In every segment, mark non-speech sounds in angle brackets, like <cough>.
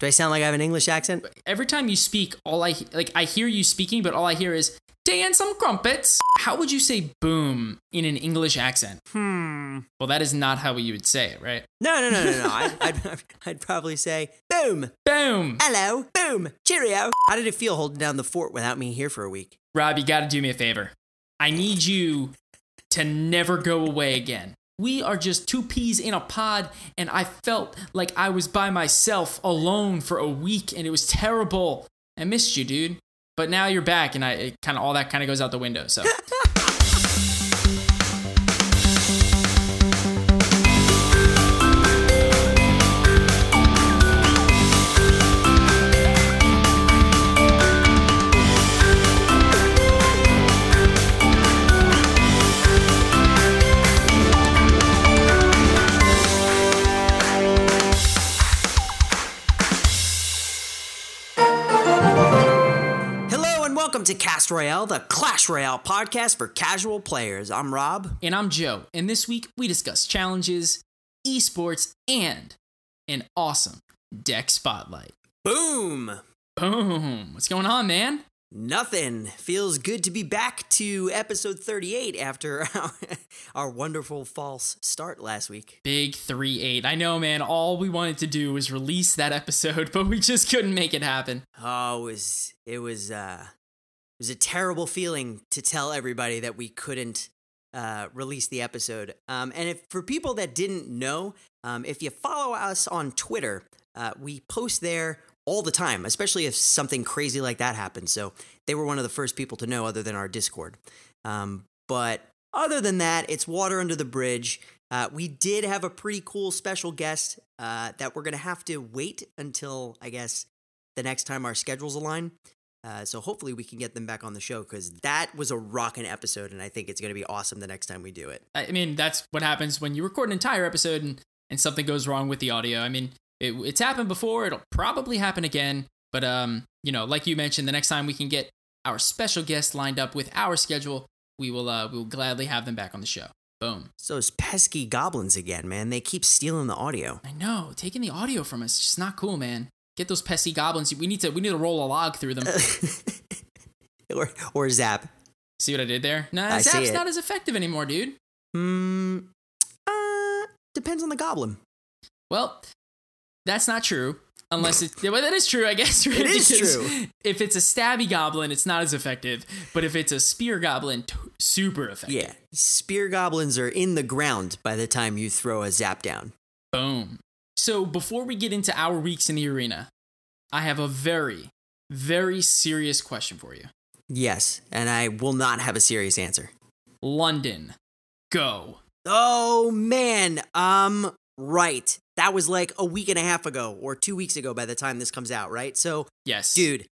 Do I sound like I have an English accent? Every time you speak, all I like I hear you speaking, but all I hear is "Dan some crumpets." How would you say "boom" in an English accent? Hmm. Well, that is not how you would say it, right? No, no, no, no, no. <laughs> I, I'd, I'd probably say, boom, Boom. hello, boom, cheerio. How did it feel holding down the fort without me here for a week? Rob, you got to do me a favor. I need you to never go away again. We are just two peas in a pod, and I felt like I was by myself alone for a week, and it was terrible. I missed you, dude. But now you're back, and I kind of all that kind of goes out the window. So <laughs> to Cast Royale, the Clash Royale podcast for casual players. I'm Rob. and I'm Joe, and this week we discuss challenges, esports, and an awesome deck spotlight. Boom. Boom! What's going on, man? Nothing. Feels good to be back to episode 38 after <laughs> our, our wonderful false start last week. Big 3 8. I know, man. All we wanted to do was release that episode, <laughs> but we just couldn't make it happen. Oh, it was it was uh it was a terrible feeling to tell everybody that we couldn't uh, release the episode. Um, and if for people that didn't know, um, if you follow us on Twitter, uh, we post there all the time, especially if something crazy like that happens. So they were one of the first people to know, other than our Discord. Um, but other than that, it's water under the bridge. Uh, we did have a pretty cool special guest uh, that we're gonna have to wait until I guess the next time our schedules align. Uh, so hopefully we can get them back on the show because that was a rocking episode, and I think it's going to be awesome the next time we do it. I mean, that's what happens when you record an entire episode and, and something goes wrong with the audio. I mean, it, it's happened before. It'll probably happen again. But, um, you know, like you mentioned, the next time we can get our special guest lined up with our schedule, we will, uh, we will gladly have them back on the show. Boom. So those pesky goblins again, man. They keep stealing the audio. I know. Taking the audio from us is just not cool, man. Get those pesky goblins. We need to we need to roll a log through them. <laughs> or or zap. See what I did there? Nah, I Zap's not as effective anymore, dude. Hmm. Uh, depends on the goblin. Well, that's not true. Unless it, well, that is true, I guess. <laughs> Right? It is true. If it's a stabby goblin, it's not as effective. But if it's a spear goblin, t- super effective. Yeah, spear goblins are in the ground by the time you throw a zap down. Boom. So before we get into our weeks in the arena, I have a very, very serious question for you. Yes, and I will not have a serious answer. London, go. Oh man, um, right. That was like a week and a half ago or two weeks ago by the time this comes out, right? So, Yes, dude,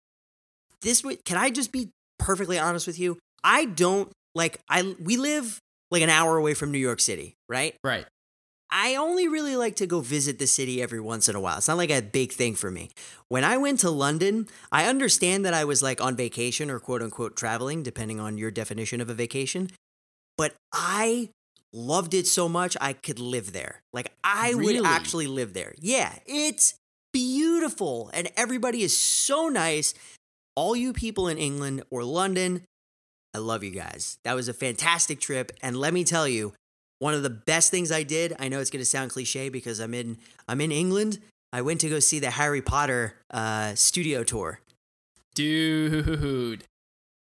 this would. Can I just be perfectly honest with you? I don't like. I we live like an hour away from New York City, right? Right. I only really like to go visit the city every once in a while. It's not like a big thing for me. When I went to London, I understand that I was like on vacation or quote unquote traveling, depending on your definition of a vacation. But I loved it so much I could live there. Like I Really? would actually live there. Yeah, it's beautiful and everybody is so nice. All you people in England or London, I love you guys. That was a fantastic trip and let me tell you, one of the best things I did, I know it's going to sound cliche because I'm in I'm in England. I went to go see the Harry Potter uh, studio tour. Dude,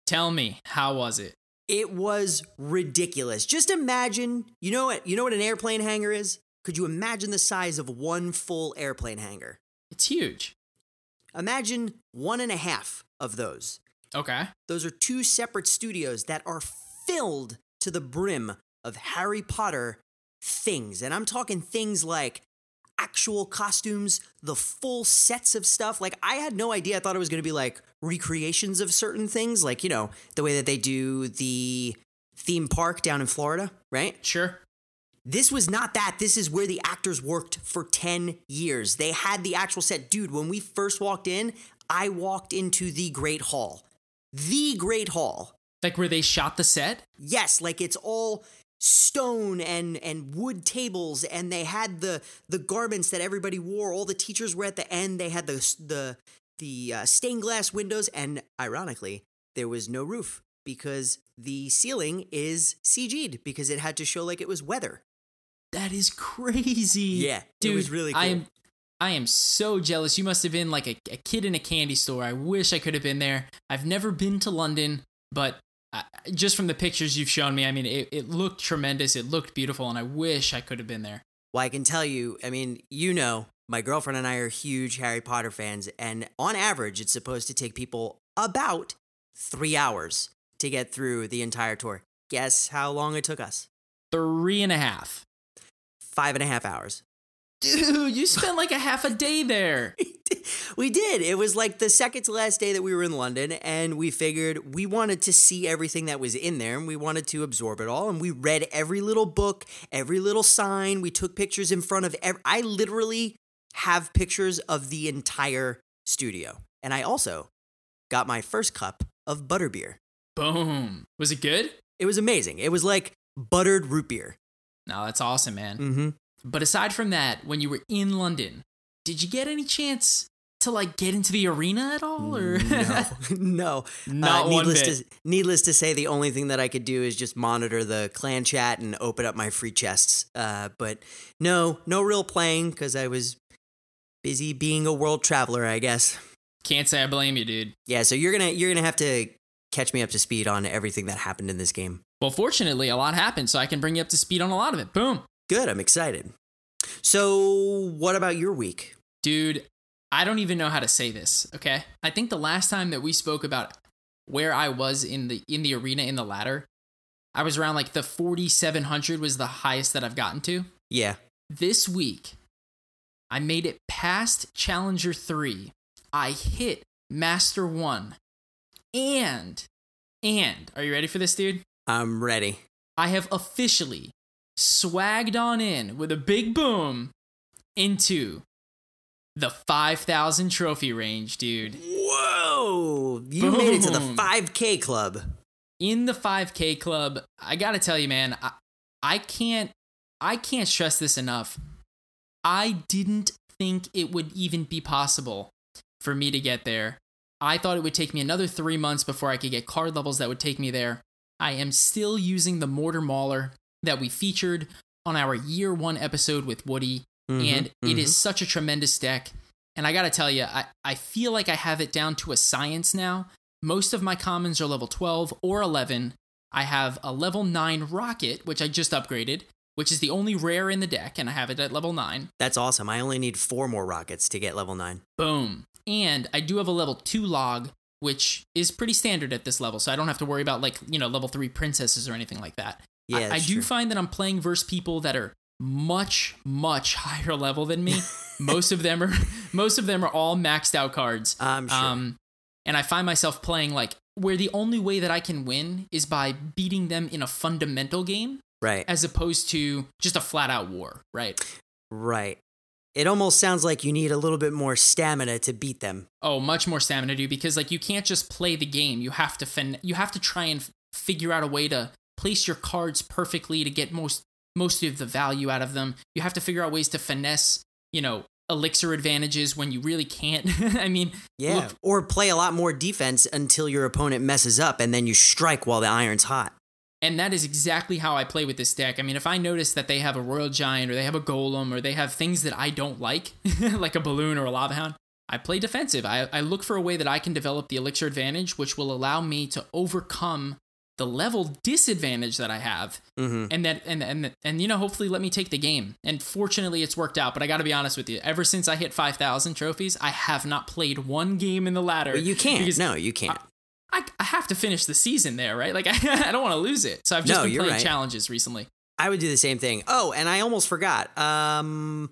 tell me, how was it? It was ridiculous. Just imagine, you know what you know what an airplane hangar is? Could you imagine the size of one full airplane hangar? It's huge. Imagine one and a half of those. Okay. Those are two separate studios that are filled to the brim of Harry Potter things. And I'm talking things like actual costumes, the full sets of stuff. Like, I had no idea. I thought it was going to be like recreations of certain things, like, you know, the way that they do the theme park down in Florida, right? Sure. This was not that. This is where the actors worked for 10 years. They had the actual set. Dude, when we first walked in, I walked into the Great Hall. The Great Hall. Like where they shot the set? Yes, like it's all stone and and wood tables and they had the the garments that everybody wore all the teachers were at the end they had the the the uh, stained glass windows and ironically there was no roof because the ceiling is CG'd because it had to show like it was weather That is crazy. yeah Dude, it was really cool I am I am so jealous. You must have been like a, a kid in a candy store. I wish I could have been there. I've never been to London, but uh, just from the pictures you've shown me, I mean, it, it looked tremendous. It looked beautiful, and I wish I could have been there. Well, I can tell you, I mean, you know, my girlfriend and I are huge Harry Potter fans, and on average, it's supposed to take people about three hours to get through the entire tour. Guess how long it took us? Three and a half. Five and a half hours. Dude, you spent like a half a day there. <laughs> we did. It was like the second to last day that we were in London, and we figured we wanted to see everything that was in there, and we wanted to absorb it all. And we read every little book, every little sign. We took pictures in front of. Every, I literally have pictures of the entire studio, and I also got my first cup of butterbeer. Boom. Was it good? It was amazing. It was like buttered root beer. No, that's awesome, man. Mm-hmm. But aside from that, when you were in London, did you get any chance to like get into the arena at all? Or no, <laughs> no. Not uh, one needless bit. to needless to say, the only thing that I could do is just monitor the clan chat and open up my free chests. Uh, but no, no real playing because I was busy being a world traveler. I guess. Can't say I blame you, dude. Yeah. So you're gonna you're gonna have to catch me up to speed on everything that happened in this game. Well, fortunately, a lot happened, so I can bring you up to speed on a lot of it. Boom. Good. I'm excited. So, what about your week? Dude, I don't even know how to say this, okay? I think the last time that we spoke about where I was in the in the arena in the ladder, I was around like the 4700 was the highest that I've gotten to. Yeah. This week, I made it past Challenger 3. I hit Master 1. And and are you ready for this, dude? I'm ready. I have officially swagged on in with a big boom into the 5,000 trophy range, dude. Whoa! You made it to the 5K club. In the 5K club, I got to tell you, man, I, I can't I can't stress this enough. I didn't think it would even be possible for me to get there. I thought it would take me another 3 months before I could get card levels that would take me there. I am still using the Mortar Mauler that we featured on our year 1 episode with Woody Mhm, and it mhm. is such a tremendous deck. And I gotta tell you, I, I feel like I have it down to a science now. Most of my commons are level 12 or 11. I have a level 9 rocket, which I just upgraded, which is the only rare in the deck, and I have it at level 9. That's awesome. I only need four more rockets to get level nine. Boom. And I do have a level 2 log, which is pretty standard at this level, so I don't have to worry about, like, you know, level 3 princesses or anything like that. Yeah, I, I do true. find that I'm playing versus people that are much much <laughs> higher level than me. <laughs> most of them are <laughs> most of them are all maxed out cards. I'm sure. Um, and I find myself playing like where the only way that I can win is by beating them in a fundamental game right, as opposed to just a flat out war, right? right. It almost sounds like you need a little bit more stamina to beat them. Oh, much more stamina, dude, because like you can't just play the game. You have to fin- you have to try and f- figure out a way to place your cards perfectly to get most most of the value out of them. You have to figure out ways to finesse, you know, elixir advantages when you really can't. <laughs> I mean, Yeah. look, or play a lot more defense until your opponent messes up and then you strike while the iron's hot. and that is exactly how I play with this deck. I mean, if I notice that they have a royal giant or they have a golem or they have things that I don't like, <laughs> like a balloon or a lava hound, I play defensive. I, I look for a way that I can develop the elixir advantage, which will allow me to overcome the level disadvantage that I have, Mm-hmm. and that and and and you know, hopefully, let me take the game. And fortunately, it's worked out. But I got to be honest with you. Ever since I hit five thousand trophies, I have not played one game in the ladder. You can't. No, you can't. I, I have to finish the season there, right? Like I, <laughs> I don't want to lose it. So I've just No, been playing right. challenges recently. I would do the same thing. Oh, and I almost forgot. Um,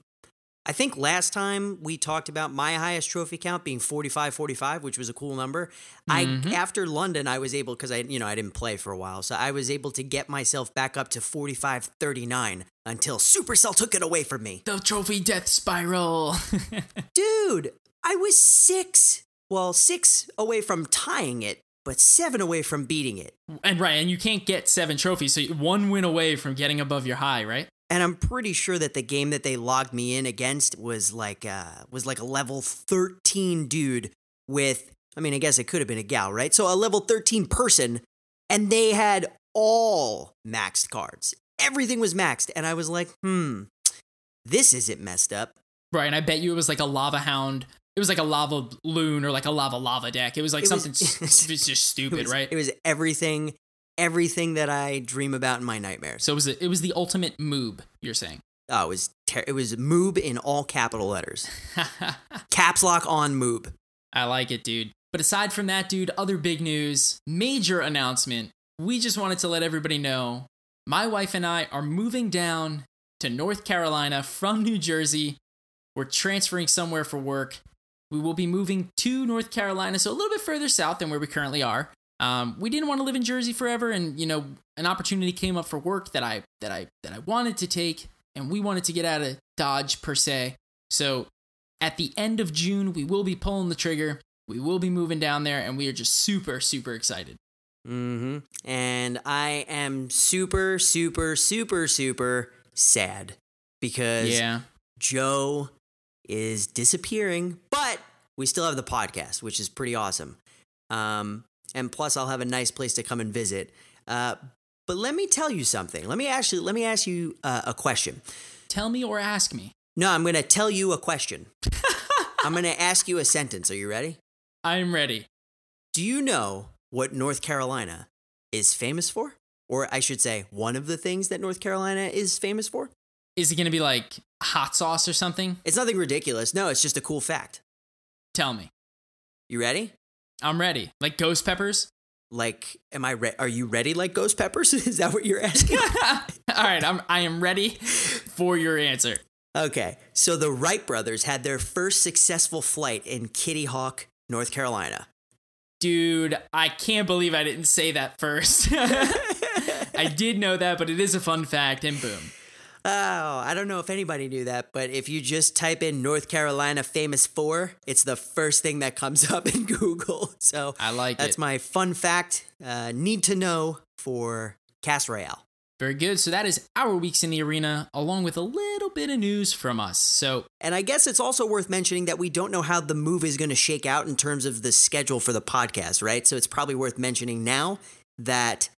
I think last time we talked about my highest trophy count being 45 45, which was a cool number. Mhm. I after London, I was able because I you know I didn't play for a while, so I was able to get myself back up to 45 39 until Supercell took it away from me. The trophy death spiral. <laughs> Dude, I was six, well, six away from tying it but seven away from beating it. And right, and you can't get seven trophies, so one win away from getting above your high, right? And I'm pretty sure that the game that they logged me in against was like uh was like a level 13 dude with I mean, I guess it could have been a gal, right? So a level 13 person and they had all maxed cards. Everything was maxed and I was like, "Hmm. This isn't messed up." Right, and I bet you it was like a lava hound. It was like a lava loon or like a lava lava deck. It was like It was- something. <laughs> s- it's just stupid, It was, right? It was everything everything that I dream about in my nightmares. so it was it was the ultimate moob. You're saying? Oh, it was ter- it was moob in all capital letters. <laughs> Caps lock on moob. I like it, dude. But aside from that, dude, other big news, major announcement. We just wanted to let everybody know my wife and I are moving down to North Carolina from New Jersey. We're transferring somewhere for work. We will be moving to North Carolina, so a little bit further south than where we currently are. Um, we didn't want to live in Jersey forever, and you know, an opportunity came up for work that I that I that I wanted to take, and we wanted to get out of Dodge per se. So at the end of June, we will be pulling the trigger. We will be moving down there, and we are just super, super excited. Mm-hmm. And I am super, super, super, super sad because Yeah. Joe is disappearing, but we still have the podcast, which is pretty awesome. Um, and plus, I'll have a nice place to come and visit. Uh, but let me tell you something. Let me actually let me ask you uh, a question. Tell me or ask me. No, I'm going to tell you a question. <laughs> I'm going to ask you a sentence. Are you ready? I'm ready. Do you know what North Carolina is famous for? Or I should say, one of the things that North Carolina is famous for? Is it going to be like hot sauce or something? It's nothing ridiculous. No, it's just a cool fact. Tell me. You ready? I'm ready. Like ghost peppers? Like, am I re- are you ready like ghost peppers? <laughs> is that what you're asking? <laughs> All right, I'm I am ready for your answer. okay. So the Wright brothers had their first successful flight in Kitty Hawk, North Carolina. Dude, I can't believe I didn't say that first. <laughs> I did know that, but it is a fun fact and boom. Oh, I don't know if anybody knew that, but if you just type in North Carolina famous for, it's the first thing that comes <laughs> up in Google. So I like that's it. my fun fact, uh, need to know for Cast Royale. Very good. So that is our weeks in the arena along with a little bit of news from us. So And I guess it's also worth mentioning that we don't know how the move is going to shake out in terms of the schedule for the podcast, right? So it's probably worth mentioning now that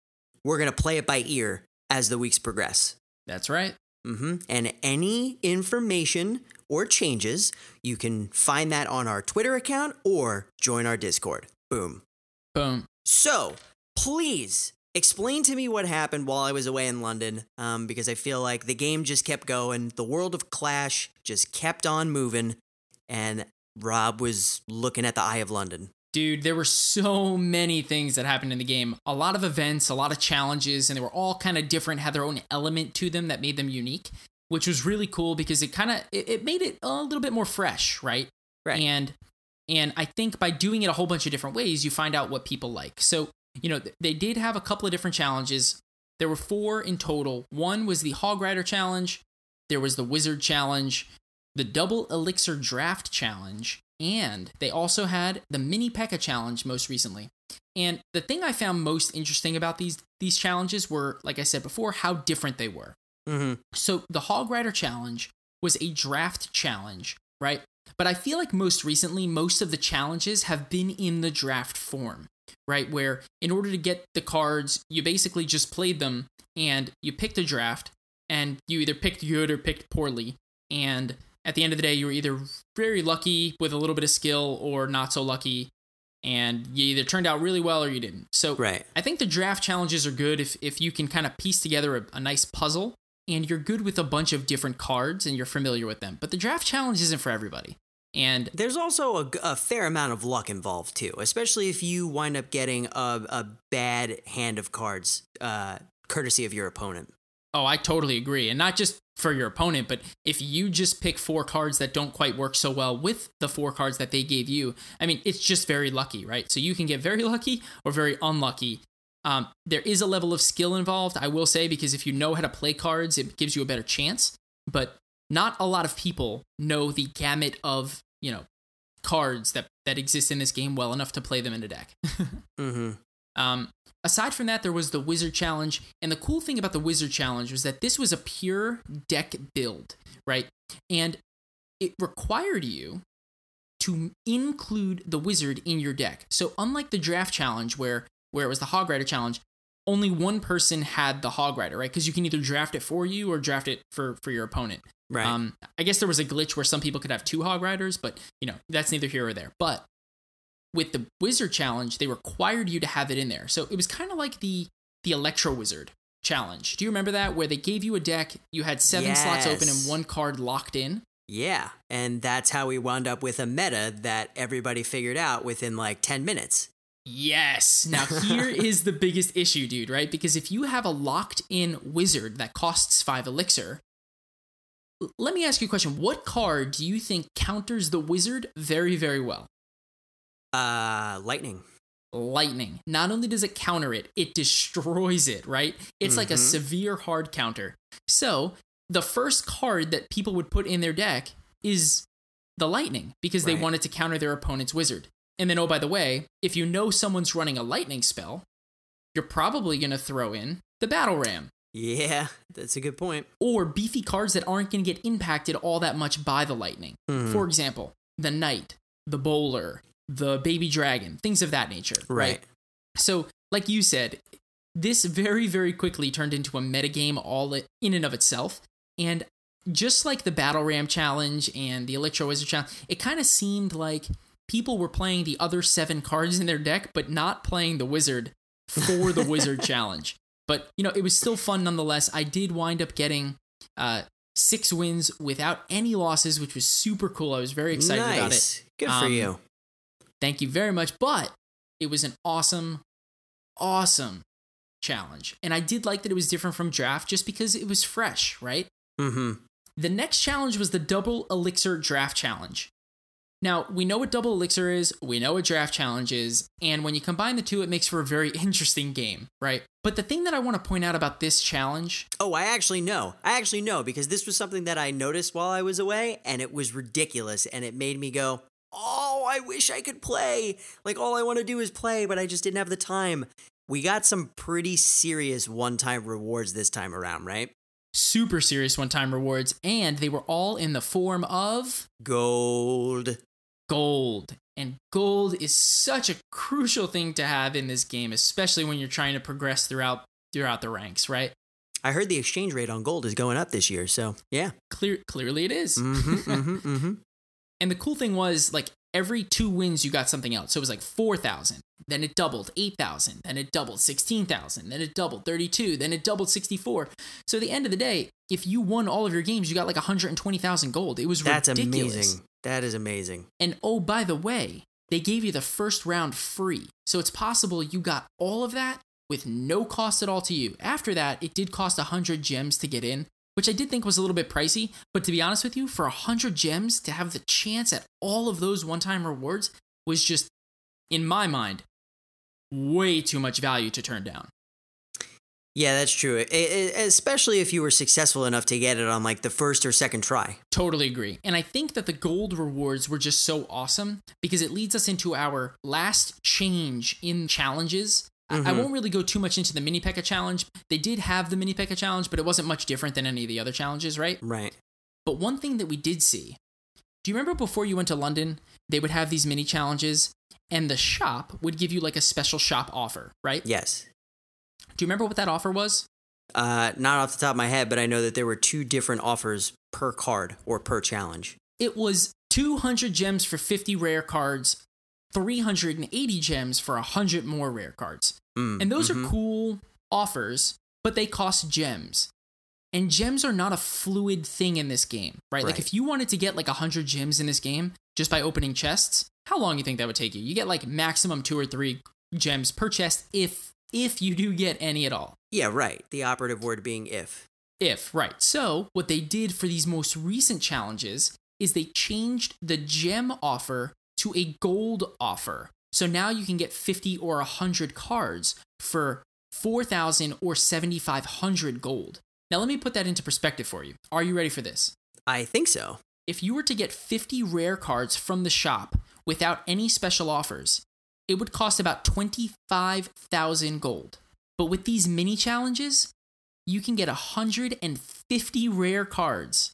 we're going to play it by ear as the weeks progress. that's right. Hmm And any information or changes, you can find that on our Twitter account or join our Discord. Boom. Boom. So please explain to me what happened while I was away in London, um, because I feel like the game just kept going. The world of Clash just kept on moving, and Rob was looking at the Eye of London. Dude, there were so many things that happened in the game. A lot of events, a lot of challenges, and they were all kind of different, had their own element to them that made them unique, which was really cool because it kind of it, it made it a little bit more fresh, right? Right. And and I think by doing it a whole bunch of different ways, you find out what people like. So, you know, th- they did have a couple of different challenges. There were four in total. One was the Hog Rider challenge, there was the Wizard challenge, the Double Elixir Draft challenge, and they also had the Mini P.E.K.K.A challenge most recently. And the thing I found most interesting about these these challenges were, like I said before, how different they were. Mm-hmm. So the Hog Rider challenge was a draft challenge, right? But I feel like most recently, most of the challenges have been in the draft form, right? Where in order to get the cards, you basically just played them and you picked a draft and you either picked good or picked poorly. And at the end of the day, you were either very lucky with a little bit of skill or not so lucky. And you either turned out really well or you didn't. So Right. I think the draft challenges are good if, if you can kind of piece together a, a nice puzzle and you're good with a bunch of different cards and you're familiar with them. But the draft challenge isn't for everybody. And There's also a fair amount of luck involved too, especially if you wind up getting a, a bad hand of cards, uh, courtesy of your opponent. Oh, I totally agree. And not just for your opponent, but if you just pick four cards that don't quite work so well with the four cards that they gave you, I mean, it's just very lucky, right? So you can get very lucky or very unlucky. Um, there is a level of skill involved, I will say, because if you know how to play cards, it gives you a better chance. But not a lot of people know the gamut of, you know, cards that that exist in this game well enough to play them in a deck. <laughs> Mm-hmm. Um, aside from that, there was the Wizard Challenge, and the cool thing about the Wizard Challenge was that this was a pure deck build, right? And it required you to include the wizard in your deck. So unlike the Draft Challenge, where where it was the Hog Rider Challenge, only one person had the Hog Rider, right? Because you can either draft it for you or draft it for for your opponent. Right. Um, I guess there was a glitch where some people could have two hog riders, but you know that's neither here or there. But with the wizard challenge, they required you to have it in there, so it was kind of like the the electro wizard challenge. Do you remember that where they gave you a deck, you had seven slots open and one card locked in? yeah. And that's how we wound up with a meta that everybody figured out within like 10 minutes. Yes. Now <laughs> here is the biggest issue, dude. Right? Because if you have a locked in wizard that costs five elixir. Let me ask you a question. What card do you think counters the wizard very, very well? Uh, lightning. lightning. Not only does it counter it, it destroys it, right? It's like a Mhm. severe hard counter. So, the first card that people would put in their deck is the lightning because they Right. wanted to counter their opponent's wizard. And then, oh, by the way, if you know someone's running a lightning spell, you're probably going to throw in the battle ram Yeah, that's a good point. or beefy cards that aren't going to get impacted all that much by the lightning. Mhm. For example, the knight, the bowler, the baby dragon, things of that nature, right. so, like you said, this very, very quickly turned into a metagame all in and of itself. And just like the Battle Ram Challenge and the Electro Wizard Challenge, it kind of seemed like people were playing the other seven cards in their deck, but not playing the Wizard for the <laughs> Wizard Challenge. But, you know, it was still fun nonetheless. I did wind up getting uh, six wins without any losses, which was super cool. I was very excited nice. about it. Good for Um, you. Thank you very much. But it was an awesome, awesome challenge. And I did like that it was different from draft just because it was fresh, right? Mm-hmm. The next challenge was the double elixir draft challenge. Now, we know what double elixir is, we know what draft challenge is, and when you combine the two, it makes for a very <laughs> interesting game, right? But the thing that I want to point out about this challenge Oh, I actually know. I actually know because this was something that I noticed while I was away, and it was ridiculous, and it made me go, "Oh, I wish I could play." Like all I want to do is play, but I just didn't have the time. We got some pretty serious one-time rewards this time around, right? super serious one time rewards, and they were all in the form of Gold. gold. And gold is such a crucial thing to have in this game, especially when you're trying to progress throughout throughout the ranks, right? I heard the exchange rate on gold is going up this year, so yeah. Clear clearly it is. Mm-hmm, <laughs> mm-hmm, mm-hmm. And the cool thing was like every two wins you got something else. So it was like 4,000, then it doubled 8,000, then it doubled 16,000, then it doubled 32, then it doubled 64. So at the end of the day, if you won all of your games, you got like 120,000 gold. It was That's ridiculous. amazing. That is amazing. And oh, by the way, they gave you the first round free. So it's possible you got all of that with no cost at all to you. After that, it did cost 100 gems to get in, which I did think was a little bit pricey. But to be honest with you, for 100 gems to have the chance at all of those one time rewards was just, in my mind, way too much value to turn down. Yeah, that's true. I- I- especially if you were successful enough to get it on like the first or second try. Totally agree. And I think that the gold rewards were just so awesome because it leads us into our last change in challenges. I- I won't really go too much into the mini P.E.K.K.A challenge. They did have the mini P.E.K.K.A challenge, but it wasn't much different than any of the other challenges, right? Right. But one thing that we did see do you remember before you went to London, they would have these mini challenges and the shop would give you like a special shop offer, right? Yes. Do you remember what that offer was? Uh, not off the top of my head, but I know that there were two different offers per card or per challenge. It was 200 gems for 50 rare cards, 380 gems for 100 more rare cards. Mm, And those mhm. are cool offers, but they cost gems. And gems are not a fluid thing in this game, right? Like if you wanted to get like 100 gems in this game just by opening chests, how long do you think that would take you? You get like maximum 2 or 3 gems per chest if if you do get any at all. Yeah, right. The operative word being if. If, right. So, what they did for these most recent challenges is they changed the gem offer to a gold offer. So now you can get 50 or 100 cards for 4,000 or 7,500 gold. Now, let me put that into perspective for you. Are you ready for this? I think so. If you were to get 50 rare cards from the shop without any special offers, it would cost about 25,000 gold. But with these mini challenges, you can get 150 rare cards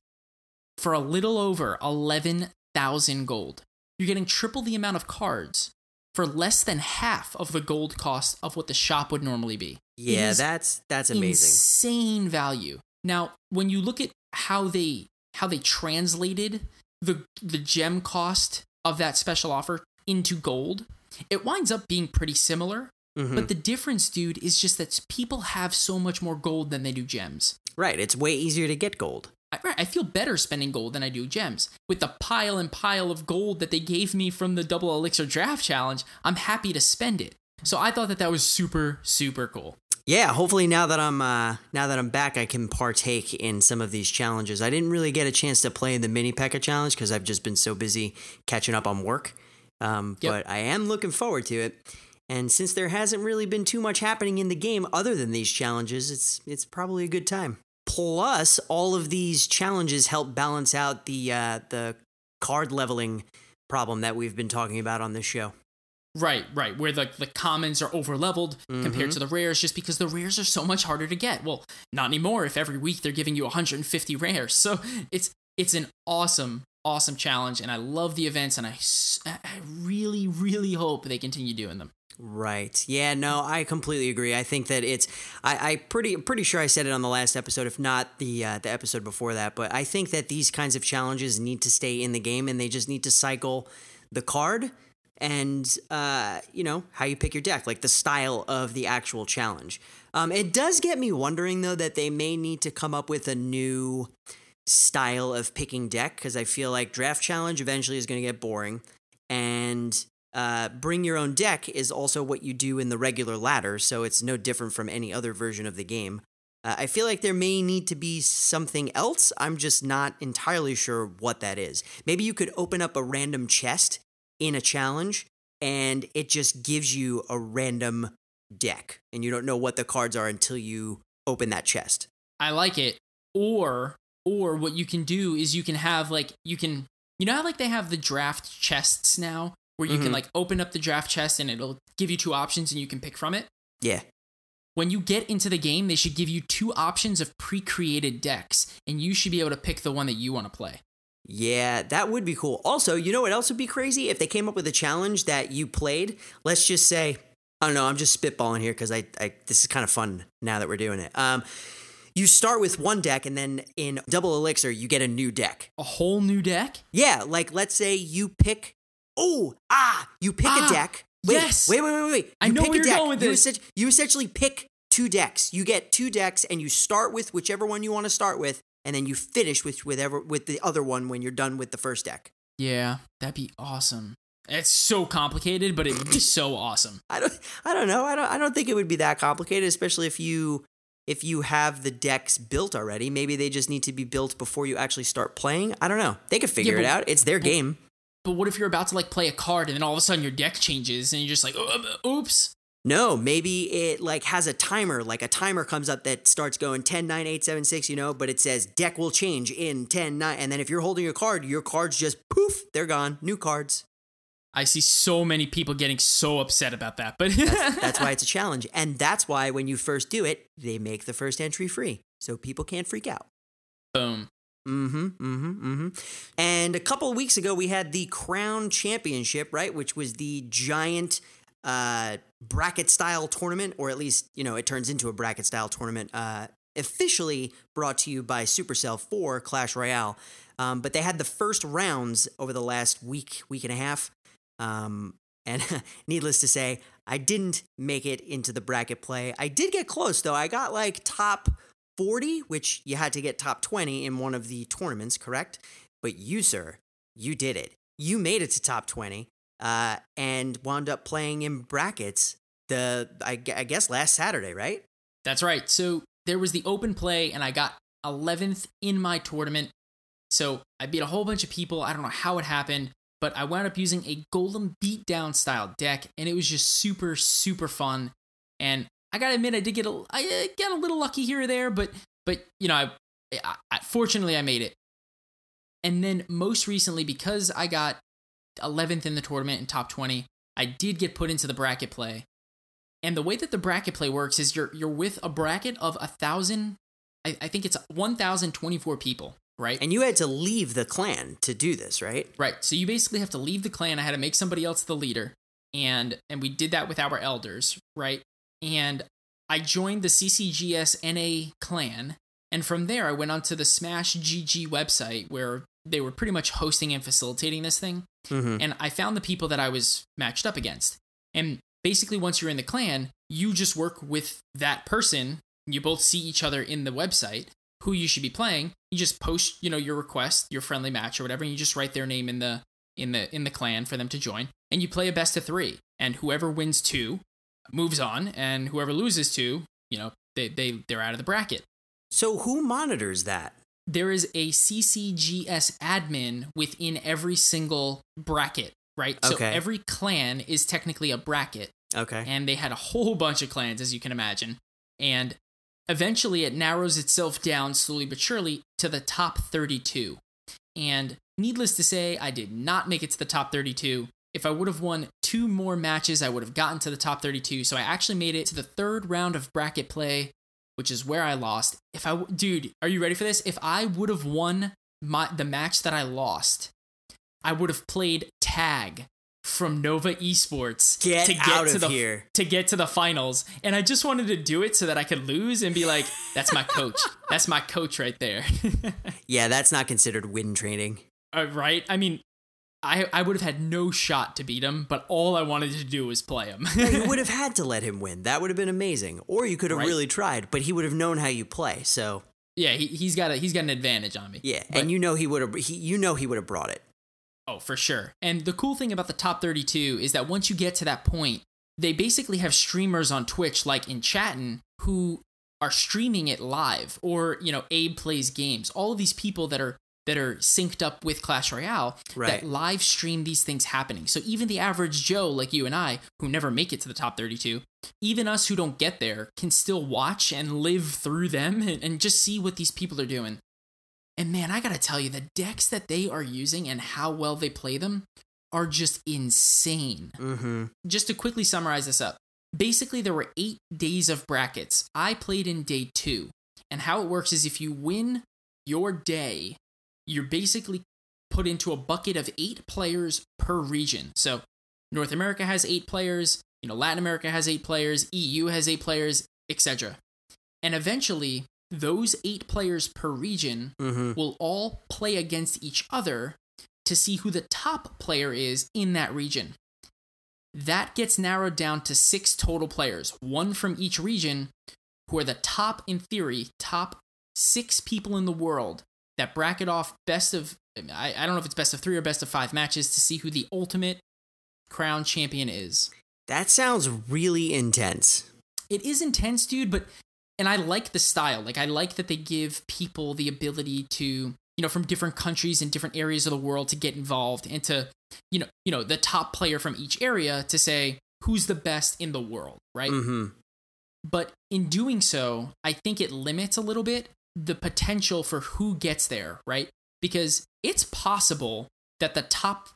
for a little over 11,000 gold. You're getting triple the amount of cards for less than half of the gold cost of what the shop would normally be. Yeah, that's that's amazing. Insane value. Now, when you look at how they how they translated the the gem cost of that special offer into gold, it winds up being pretty similar. Mhm. But the difference, dude, is just that people have so much more gold than they do gems. right, it's way easier to get gold. I, right, I feel better spending gold than I do gems. With the pile and pile of gold that they gave me from the double elixir draft challenge, I'm happy to spend it. So I thought that that was super super cool. Yeah, hopefully now that I'm uh, now that I'm back, I can partake in some of these challenges. I didn't really get a chance to play in the mini P.E.K.K.A challenge because I've just been so busy catching up on work. Um, Yep. But I am looking forward to it. And since there hasn't really been too much happening in the game other than these challenges, it's it's probably a good time. Plus, all of these challenges help balance out the uh, the card leveling problem that we've been talking about on this show. Right, right. Where the, the commons are over leveled compared to the rares just because the rares are so much harder to get. Well, not anymore if every week they're giving you 150 rares. So it's it's an awesome, awesome challenge. And I love the events and I, I really, really hope they continue doing them. Right. Yeah, no, I completely agree. I think that it's I, I pretty pretty sure I said it on the last episode, if not the uh, the episode before that, but I think that these kinds of challenges need to stay in the game and they just need to cycle the card and uh, you know, how you pick your deck, like the style of the actual challenge. Um, it does get me wondering though that they may need to come up with a new style of picking deck because I feel like draft challenge eventually is going to get boring and uh, bring your own deck is also what you do in the regular ladder, so it's no different from any other version of the game. Uh, I feel like there may need to be something else. I'm just not entirely sure what that is. Maybe you could open up a random chest in a challenge and it just gives you a random deck, and you don't know what the cards are until you open that chest. I like it. Or or what you can do is you can have like you can you know how like they have the draft chests now where you Mhm. can like open up the draft chest and it'll give you two options and you can pick from it. Yeah. When you get into the game, they should give you two options of pre-created decks and you should be able to pick the one that you want to play. Yeah, that would be cool. Also, you know what else would be crazy? If they came up with a challenge that you played, let's just say, I don't know, I'm just spitballing here because I, I this is kind of fun now that we're doing it. Um, you start with one deck and then in double elixir you get a new deck. A whole new deck? Yeah, like let's say you pick oh ah you pick Ah, a deck. Wait, yes. wait, wait, wait, wait. I You know pick where a you're deck. going with you, this. essen- you essentially pick two decks. You get two decks and you start with whichever one you want to start with, and then you finish with whatever with the other one when you're done with the first deck. Yeah, that'd be awesome. It's so complicated, but it'd be so <coughs> awesome. I don't I don't know. I don't I don't think it would be that complicated, especially if you if you have the decks built already. Maybe they just need to be built before you actually start playing. I don't know. They could figure it but- out. It's their but- game. But what if you're about to like play a card and then all of a sudden your deck changes and you're just like, "Uh, oops. No, maybe it like has a timer, like a timer comes up that starts going 10 9 8 7 6, you know, but it says deck will change in 10 9 and then if you're holding a card, your cards just poof, they're gone. New cards. I see so many people getting so upset about that, but That's, <laughs> that's why it's a challenge. And that's why when you first do it, they make the first entry free. So people can't freak out. boom. Mm-hmm, mm-hmm, mm-hmm. And a couple of weeks ago, we had the Crown Championship, right, which was the giant uh, bracket-style tournament, or at least you know it turns into a bracket-style tournament. Uh, officially brought to you by Supercell for Clash Royale, um, but they had the first rounds over the last week, week and a half. Um, and <laughs> needless to say, I didn't make it into the bracket play. I did get close though. I got like top 40, which you had to get top 20 in one of the tournaments, correct? But you, sir, you did it. You made it to top 20 uh, and wound up playing in brackets the, I, I guess, last Saturday, right? That's right. So there was the open play, and I got 11th in my tournament. So I beat a whole bunch of people. I don't know how it happened, but I wound up using a Golem Beatdown style deck, and it was just super, super fun. And I gotta admit, I did get a, I uh, got a little lucky here or there, but, but you know, I, I, I fortunately I made it. And then most recently, because I got 11th in the tournament and top 20. I did get put into the bracket play. And the way that the bracket play works is you're you're with a bracket of a thousand I, I think it's 1,024 people, right? And you had to leave the clan to do this, right? Right. So you basically have to leave the clan. I had to make somebody else the leader. And and we did that with our elders, right? And I joined the CCGS NA clan. And from there I went onto the Smash GG website where they were pretty much hosting and facilitating this thing. Mm-hmm. And I found the people that I was matched up against. And basically once you're in the clan, you just work with that person. You both see each other in the website who you should be playing. You just post, you know, your request, your friendly match or whatever, and you just write their name in the in the in the clan for them to join. And you play a best of 3. And whoever wins 2 moves on and whoever loses to, you know, they they they're out of the bracket. So who monitors that? There is a CCGS admin within every single bracket, right? Okay. So every clan is technically a bracket Okay. and they had a whole bunch of clans as you can imagine and eventually it narrows itself down slowly but surely to the top 32 and needless to say i did not make it to the top 32 if i would have won two more matches i would have gotten to the top 32 so i actually made it to the third round of bracket play which is where i lost if I, dude are you ready for this if i would have won my the match that i lost i would have played tag from nova esports Get to get out to of the here. to get to the finals. And I just wanted to do it so that I could lose and be like, that's my coach. that's my coach right there. <laughs> Yeah, that's not considered win trading. Uh, right? I mean, I, I would have had no shot to beat him, but all I wanted to do was play him. you <laughs> would have had to let him win. That would have been amazing. Or you could have Right. really tried, but he would have known how you play. So yeah, he, he's got a he's got an advantage on me. yeah, But- and you know he would have. He, you know he would have brought it. Oh, for sure. And the cool thing about the top 32 is that once you get to that point, they basically have streamers on Twitch, like in Chatin, who are streaming it live, or you know, Abe plays games. All of these people that are that are synced up with Clash Royale Right. that live stream these things happening. So even the average Joe, like you and I, who never make it to the top 32, even us who don't get there, can still watch and live through them and, and just see what these people are doing. And man, I gotta tell you, the decks that they are using and how well they play them are just insane. Mm-hmm. Just to quickly summarize this up basically, there were eight days of brackets. I played in day two. And how it works is if you win your day, you're basically put into a bucket of eight players per region. So North America has eight players, you know, Latin America has eight players, EU has eight players, etc. And eventually, those eight players per region Mm-hmm. will all play against each other to see who the top player is in that region. That gets narrowed down to six total players, one from each region, who are the top, in theory, top six people in the world that bracket off best of, I, I don't know if it's best of three or best of five matches to see who the ultimate crown champion is. That sounds really intense. It is intense, dude, but and I like the style. Like I like that they give people the ability to, you know, from different countries and different areas of the world to get involved and to, you know, you know, the top player from each area to say who's the best in the world, right? Mm-hmm. But in doing so, I think it limits a little bit the potential for who gets there, right? Because it's possible that the top,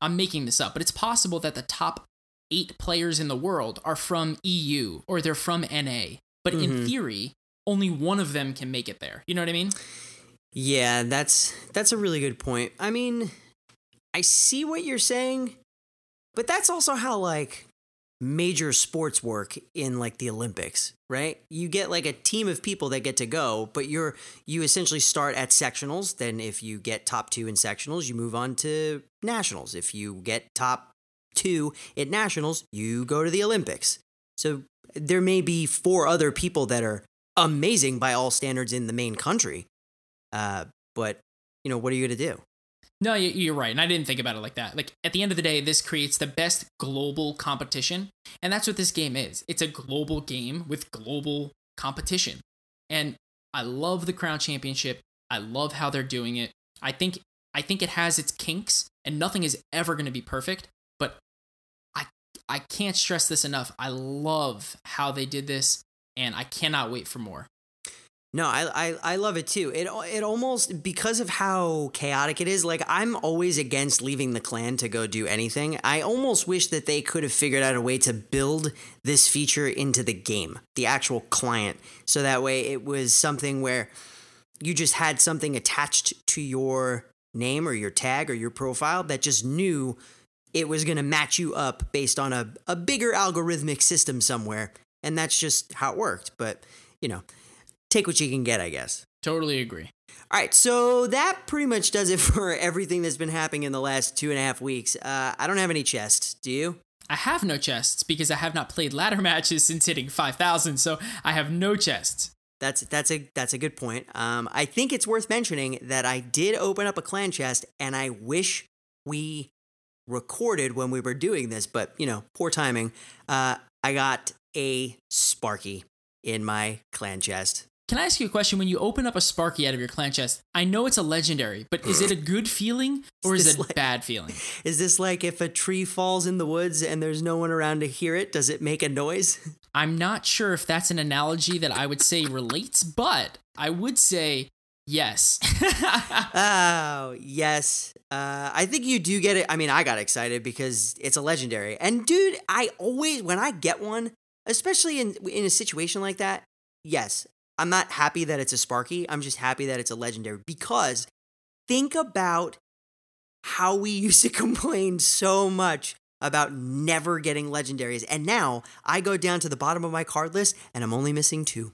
I'm making this up, but it's possible that the top eight players in the world are from EU or they're from NA. But in Mhm. theory, only one of them can make it there. You know what I mean? Yeah, that's that's a really good point. I mean, I see what you're saying, but that's also how like major sports work in like the Olympics, right? You get like a team of people that get to go, but you're you essentially start at sectionals, then if you get top 2 in sectionals, you move on to nationals. If you get top 2 at nationals, you go to the Olympics. So there may be four other people that are amazing by all standards in the main country. Uh, but you know, what are you going to do? No, you- you're right. And I didn't think about it like that. Like, at the end of the day, this creates the best global competition. And that's what this game is it's a global game with global competition. And I love the Crown Championship. I love how they're doing it. I think. I think it has its kinks, and nothing is ever going to be perfect. But I, I can't stress this enough. I love how they did this, and I cannot wait for more. No, I, I I love it too. It it almost because of how chaotic it is. Like I'm always against leaving the clan to go do anything. I almost wish that they could have figured out a way to build this feature into the game, the actual client, so that way it was something where you just had something attached to your name or your tag or your profile that just knew it was going to match you up based on a, a bigger algorithmic system somewhere. And that's just how it worked. But, you know, take what you can get, I guess. Totally agree. All right, so that pretty much does it <laughs> for everything that's been happening in the last two and a half weeks. Uh, I don't have any chests. Do you? I have no chests because I have not played ladder <laughs> matches since hitting 5,000, so I have no chests. That's that's a that's a good point. Um, I think it's worth mentioning that I did open up a clan chest, and I wish we recorded when we were doing this, but you know, poor timing. Uh, I got a Sparky in my clan chest. Can I ask you a question? When you open up a Sparky out of your clan chest, I know it's a legendary, but is it a good feeling or is, Is it a like- bad feeling? <laughs> Is this like if a tree falls in the woods and there's no one around to hear it? Does it make a noise? <laughs> I'm not sure if that's an analogy that I would say relates, but I would say yes. <laughs> Oh, yes. Uh, I think you do get it. I mean, I got excited because it's a legendary. And dude, I always when I get one, especially in in a situation like that, yes, I'm not happy that it's a Sparky. I'm just happy that it's a legendary because think about how we <laughs> used to complain so much about never getting legendaries. And now I go down to the bottom of my card list and I'm only missing two.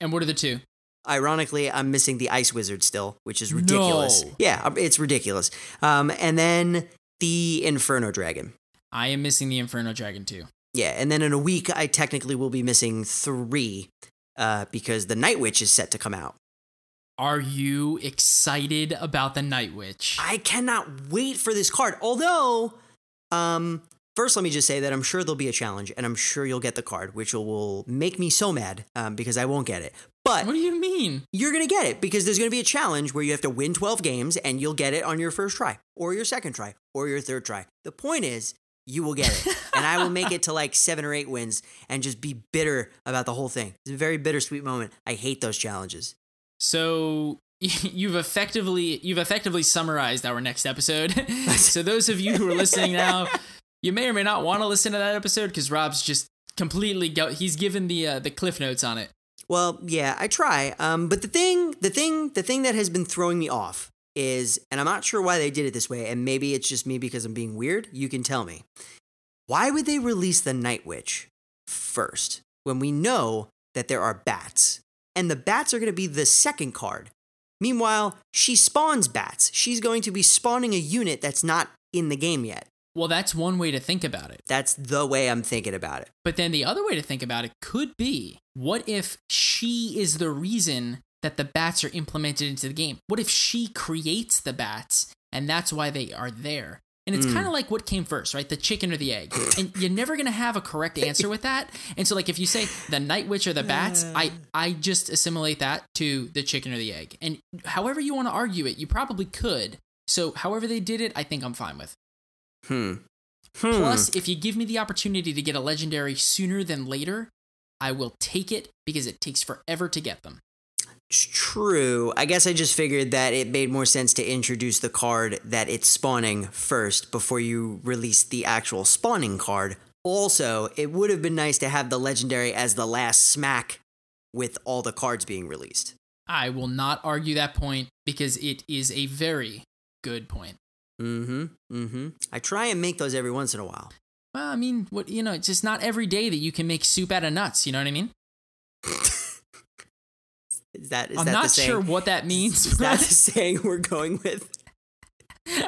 and what are the two? Ironically, I'm missing the Ice Wizard still, which is ridiculous. No. Yeah, um, it's ridiculous. Um, and then the Inferno Dragon. I am missing the Inferno Dragon too. Yeah, and then in a week, I technically will be missing three uh, because the Night Witch is set to come out. Are you excited about the Night Witch? I cannot wait for this card. Although, um, first, let me just say that I'm sure there'll be a challenge, and I'm sure you'll get the card, which will, make me so mad um, because I won't get it. But What do you mean? you're going to get it because there's going to be a challenge where you have to win 12 games and you'll get it on your first try or your second try or your third try. The point is, you will get it. and I will make it to like seven or eight wins and just be bitter about the whole thing. It's a very bittersweet moment. I hate those challenges. So <laughs> you've effectively you've effectively summarized our next episode. <laughs> so those of you who are listening now, you may or may not want to listen to that episode because Rob's just completely go. He's given the uh, the cliff notes on it. Well, yeah, I try. Um, but the thing, the thing, the thing that has been throwing me off is, and I'm not sure why they did it this way, and maybe it's just me because I'm being weird. You can tell me. Why would they release the Night Witch first when we know that there are bats? And the bats are going to be the second card. Meanwhile, she spawns bats. She's going to be spawning a unit that's not in the game yet. Well, that's one way to think about it. That's the way I'm thinking about it. But then the other way to think about it could be what if she is the reason that the bats are implemented into the game? What if she creates the bats and that's why they are there? And it's Mm. kind of like what came first, right? The chicken or the egg. <sighs> And you're never going to have a correct answer with that. And so like if you say the night witch or the bats, I I just assimilate that to the chicken or the egg. And however you want to argue it, you probably could. So however they did it, I think I'm fine with. Hmm. Hmm. Plus, if you give me the opportunity to get a legendary sooner than later, I will take it because it takes forever to get them. It's true. I guess I just figured that it made more sense to introduce the card that it's spawning first before you release the actual spawning card. Also, it would have been nice to have the legendary as the last smack with all the cards being released. I will not argue that point because it is a very good point. Mm-hmm. Mm-hmm. I try and make those every once in a while. Well, I mean, what you know, it's just not every day that you can make soup out of nuts. You know what I mean? <laughs> Is that is I'm that not sure what that means. Is that the <laughs> saying we're going with?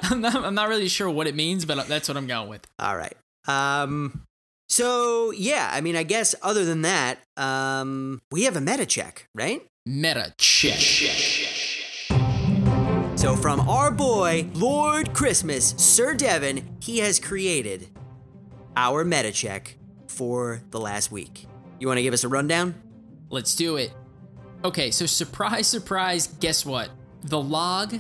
I'm not. I'm not really sure what it means, but that's what I'm going with. All right. Um. So yeah, I mean, I guess other than that, um, we have a meta check, right? Meta check. So from our boy Lloyd Christmas, Sir Devon, he has created our meta check for the last week. You want to give us a rundown? Let's do it. Okay, so surprise, surprise, guess what? The log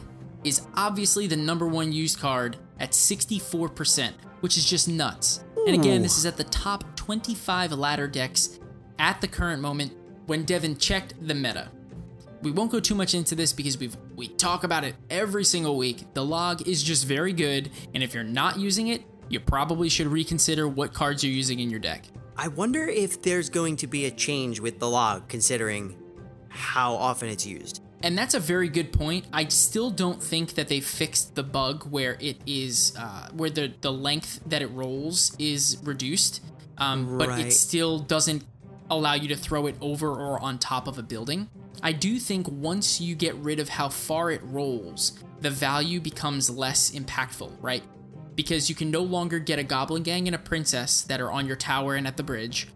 is obviously the number one used card at 64%, which is just nuts. And again, this is at the top 25 ladder decks at the current moment when Devin checked the meta. we won't go too much into this because we've we talk about it every single week. The log is just very good, and if you're not using it, you probably should reconsider what cards you're using in your deck. I wonder if there's going to be a change with the log, considering how often it's used. And that's a very good point. I still don't think that they fixed the bug where it is, uh, where the the length that it rolls is reduced, um, but it still doesn't allow you to throw it over or on top of a building. I do think once you get rid of how far it rolls, the value becomes less impactful, right? Because you can no longer get a goblin gang and a princess that are on your tower and at the bridge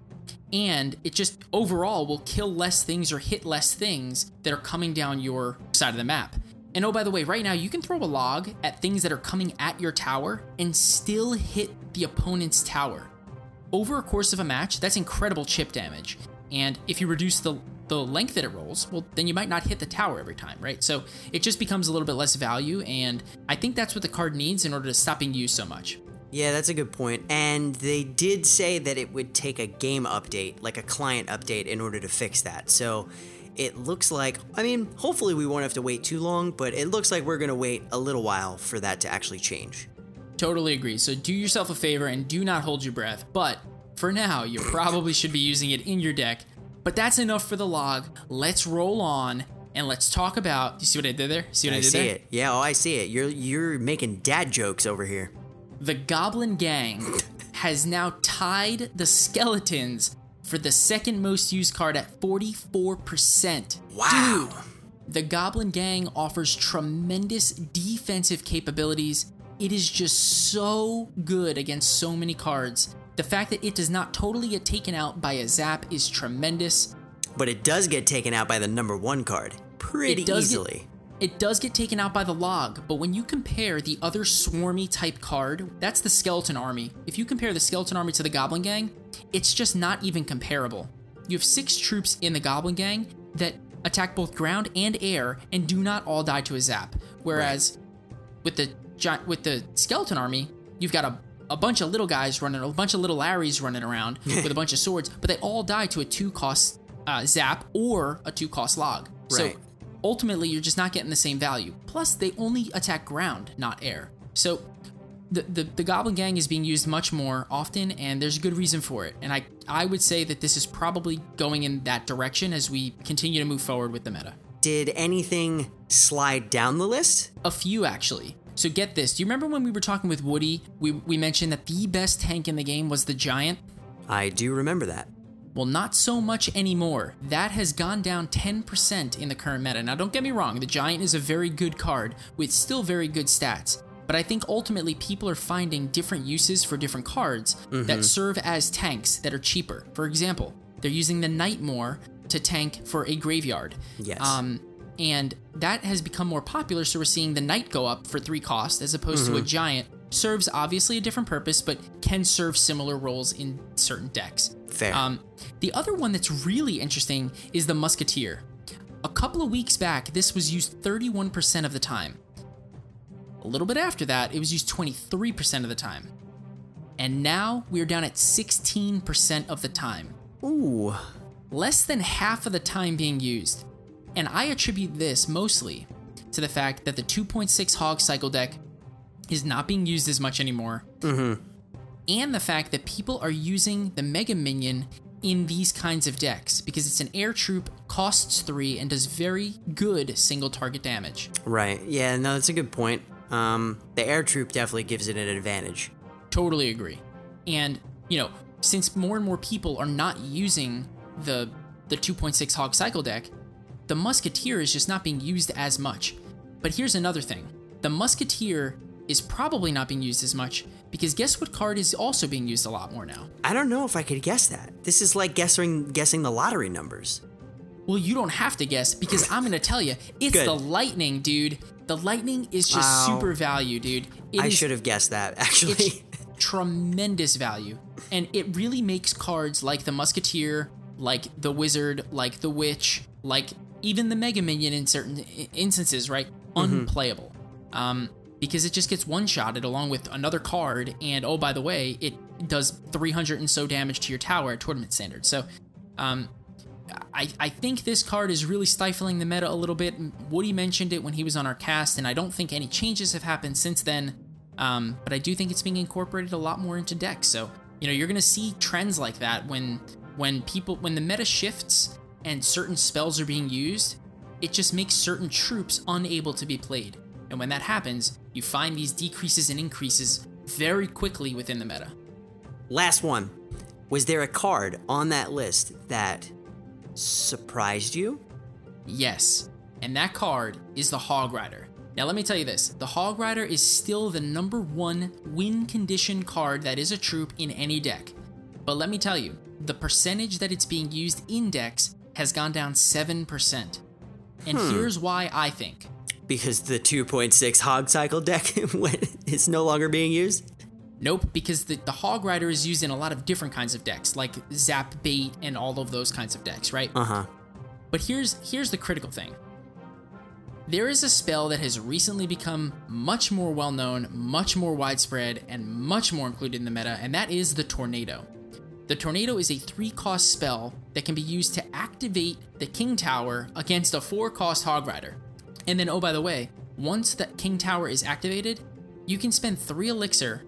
and it just overall will kill less things or hit less things that are coming down your side of the map. And oh, by the way, right now you can throw a log at things that are coming at your tower and still hit the opponent's tower. Over a course of a match, that's incredible chip damage. And if you reduce the the length that it rolls, well, then you might not hit the tower every time, right? So it just becomes a little bit less value, and I think that's what the card needs in order to stop being used so much. Yeah, that's a good point. And they did say that it would take a game update, like a client update, in order to fix that. So it looks like, I mean, hopefully we won't have to wait too long, but it looks like we're going to wait a little while for that to actually change. Totally agree. So do yourself a favor and do not hold your breath. But for now, you <coughs> probably should be using it in your deck. But that's enough for the log. Let's roll on and let's talk about. You see what I did there? See what I, I did see there? it. Yeah, oh, I see it. You're you're making dad jokes over here. The Goblin Gang has now tied the skeletons for the second most used card at 44%. Wow. Dude, the Goblin Gang offers tremendous defensive capabilities. It is just so good against so many cards. The fact that it does not totally get taken out by a zap is tremendous. But it does get taken out by the number one card pretty does get- easily. It does get taken out by the log, but when you compare the other swarmy type card, that's the skeleton army. If you compare the skeleton army to the goblin gang, it's just not even comparable. You have six troops in the goblin gang that attack both ground and air and do not all die to a zap. Whereas with the gi- with the skeleton army, you've got a a bunch of little guys running, a bunch of little Larrys running around <laughs> with a bunch of swords, but they all die to a two cost uh, zap or a two cost log. So Right. Ultimately, you're just not getting the same value. Plus, they only attack ground, not air. So the, the, the Goblin Gang is being used much more often, and there's a good reason for it. And I, I would say that this is probably going in that direction as we continue to move forward with the meta. Did anything slide down the list? A few actually. So get this. Do you remember when we were talking with Woody? We, we mentioned that the best tank in the game was the Giant? I do remember that. Well, not so much anymore. That has gone down 10% in the current meta. Now, don't get me wrong, the Giant is a very good card with still very good stats. But I think ultimately people are finding different uses for different cards that serve as tanks that are cheaper. For example, they're using the Nightmare to tank for a graveyard. Yes. Um, and that has become more popular, so we're seeing the Knight go up for three cost as opposed to a Giant. Serves obviously a different purpose, but can serve similar roles in certain decks. Fair. Um, the other one that's really interesting is the Musketeer. A couple of weeks back, this was used 31% of the time. A little bit after that, it was used 23% of the time. And now we're down at 16% of the time. Ooh. Less than half of the time being used. And I attribute this mostly to the fact that the 2.6 Hog Cycle deck is not being used as much anymore. And the fact that people are using the Mega Minion in these kinds of decks because it's an air troop, costs three, and does very good single target damage. Right. Yeah, no, that's a good point. Um, the air troop definitely gives it an advantage. Totally agree. And, you know, since more and more people are not using the the 2.6 Hog Cycle deck, the Musketeer is just not being used as much. But here's another thing. The Musketeer is probably not being used as much because guess what card is also being used a lot more now? I don't know if I could guess that. This is like guessing guessing the lottery numbers. Well, you don't have to guess because I'm going to tell you. It's Good. the Lightning, dude. The Lightning is just Wow. super value, dude. It I should have guessed that actually. it's <laughs> tremendous value and it really makes cards like the musketeer like the wizard like the witch like even the mega minion in certain instances right unplayable um because it just gets one shotted along with another card and oh by the way it does 300 and so damage to your tower at tournament standard so um I, I think this card is really stifling the meta a little bit. Woody mentioned it when he was on our cast, and I don't think any changes have happened since then. Um, but I do think it's being incorporated a lot more into decks. So you know you're gonna see trends like that when when people when the meta shifts and certain spells are being used. It just makes certain troops unable to be played, and when that happens, you find these decreases and increases very quickly within the meta. Last one. Was there a card on that list that surprised you? Yes, and that card is the Hog Rider. Now, let me tell you this the Hog Rider is still the number one win condition card that is a troop in any deck. But let me tell you, the percentage that it's being used in decks has gone down 7%. And hmm. here's why I think. Because the 2.6 hog cycle deck <laughs> is no longer being used? Nope, because the, the Hog Rider is used in a lot of different kinds of decks, like Zap Bait and all of those kinds of decks, right? Uh huh. But here's here's the critical thing. There is a spell that has recently become much more well known, much more widespread, and much more included in the meta, and that is the Tornado. The Tornado is a 3 cost spell that can be used to activate the King Tower against a 4 cost Hog Rider. And then, oh, by the way, once that King Tower is activated, you can spend 3 elixir,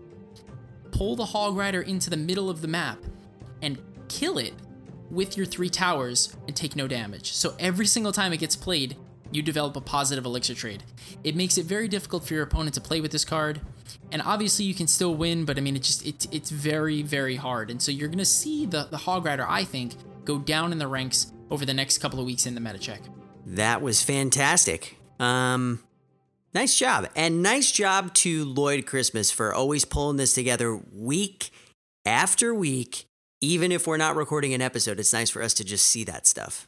pull the Hog Rider into the middle of the map, and kill it with your three towers and take no damage. So every single time it gets played, you develop a positive elixir trade. It makes it very difficult for your opponent to play with this card. And obviously you can still win, but I mean it just it, it's very, very hard. And so you're gonna see the, the Hog Rider, I think, go down in the ranks over the next couple of weeks in the meta check. That was fantastic. Um, nice job. And nice job to Lloyd Christmas for always pulling this together week after week. Even if we're not recording an episode, it's nice for us to just see that stuff.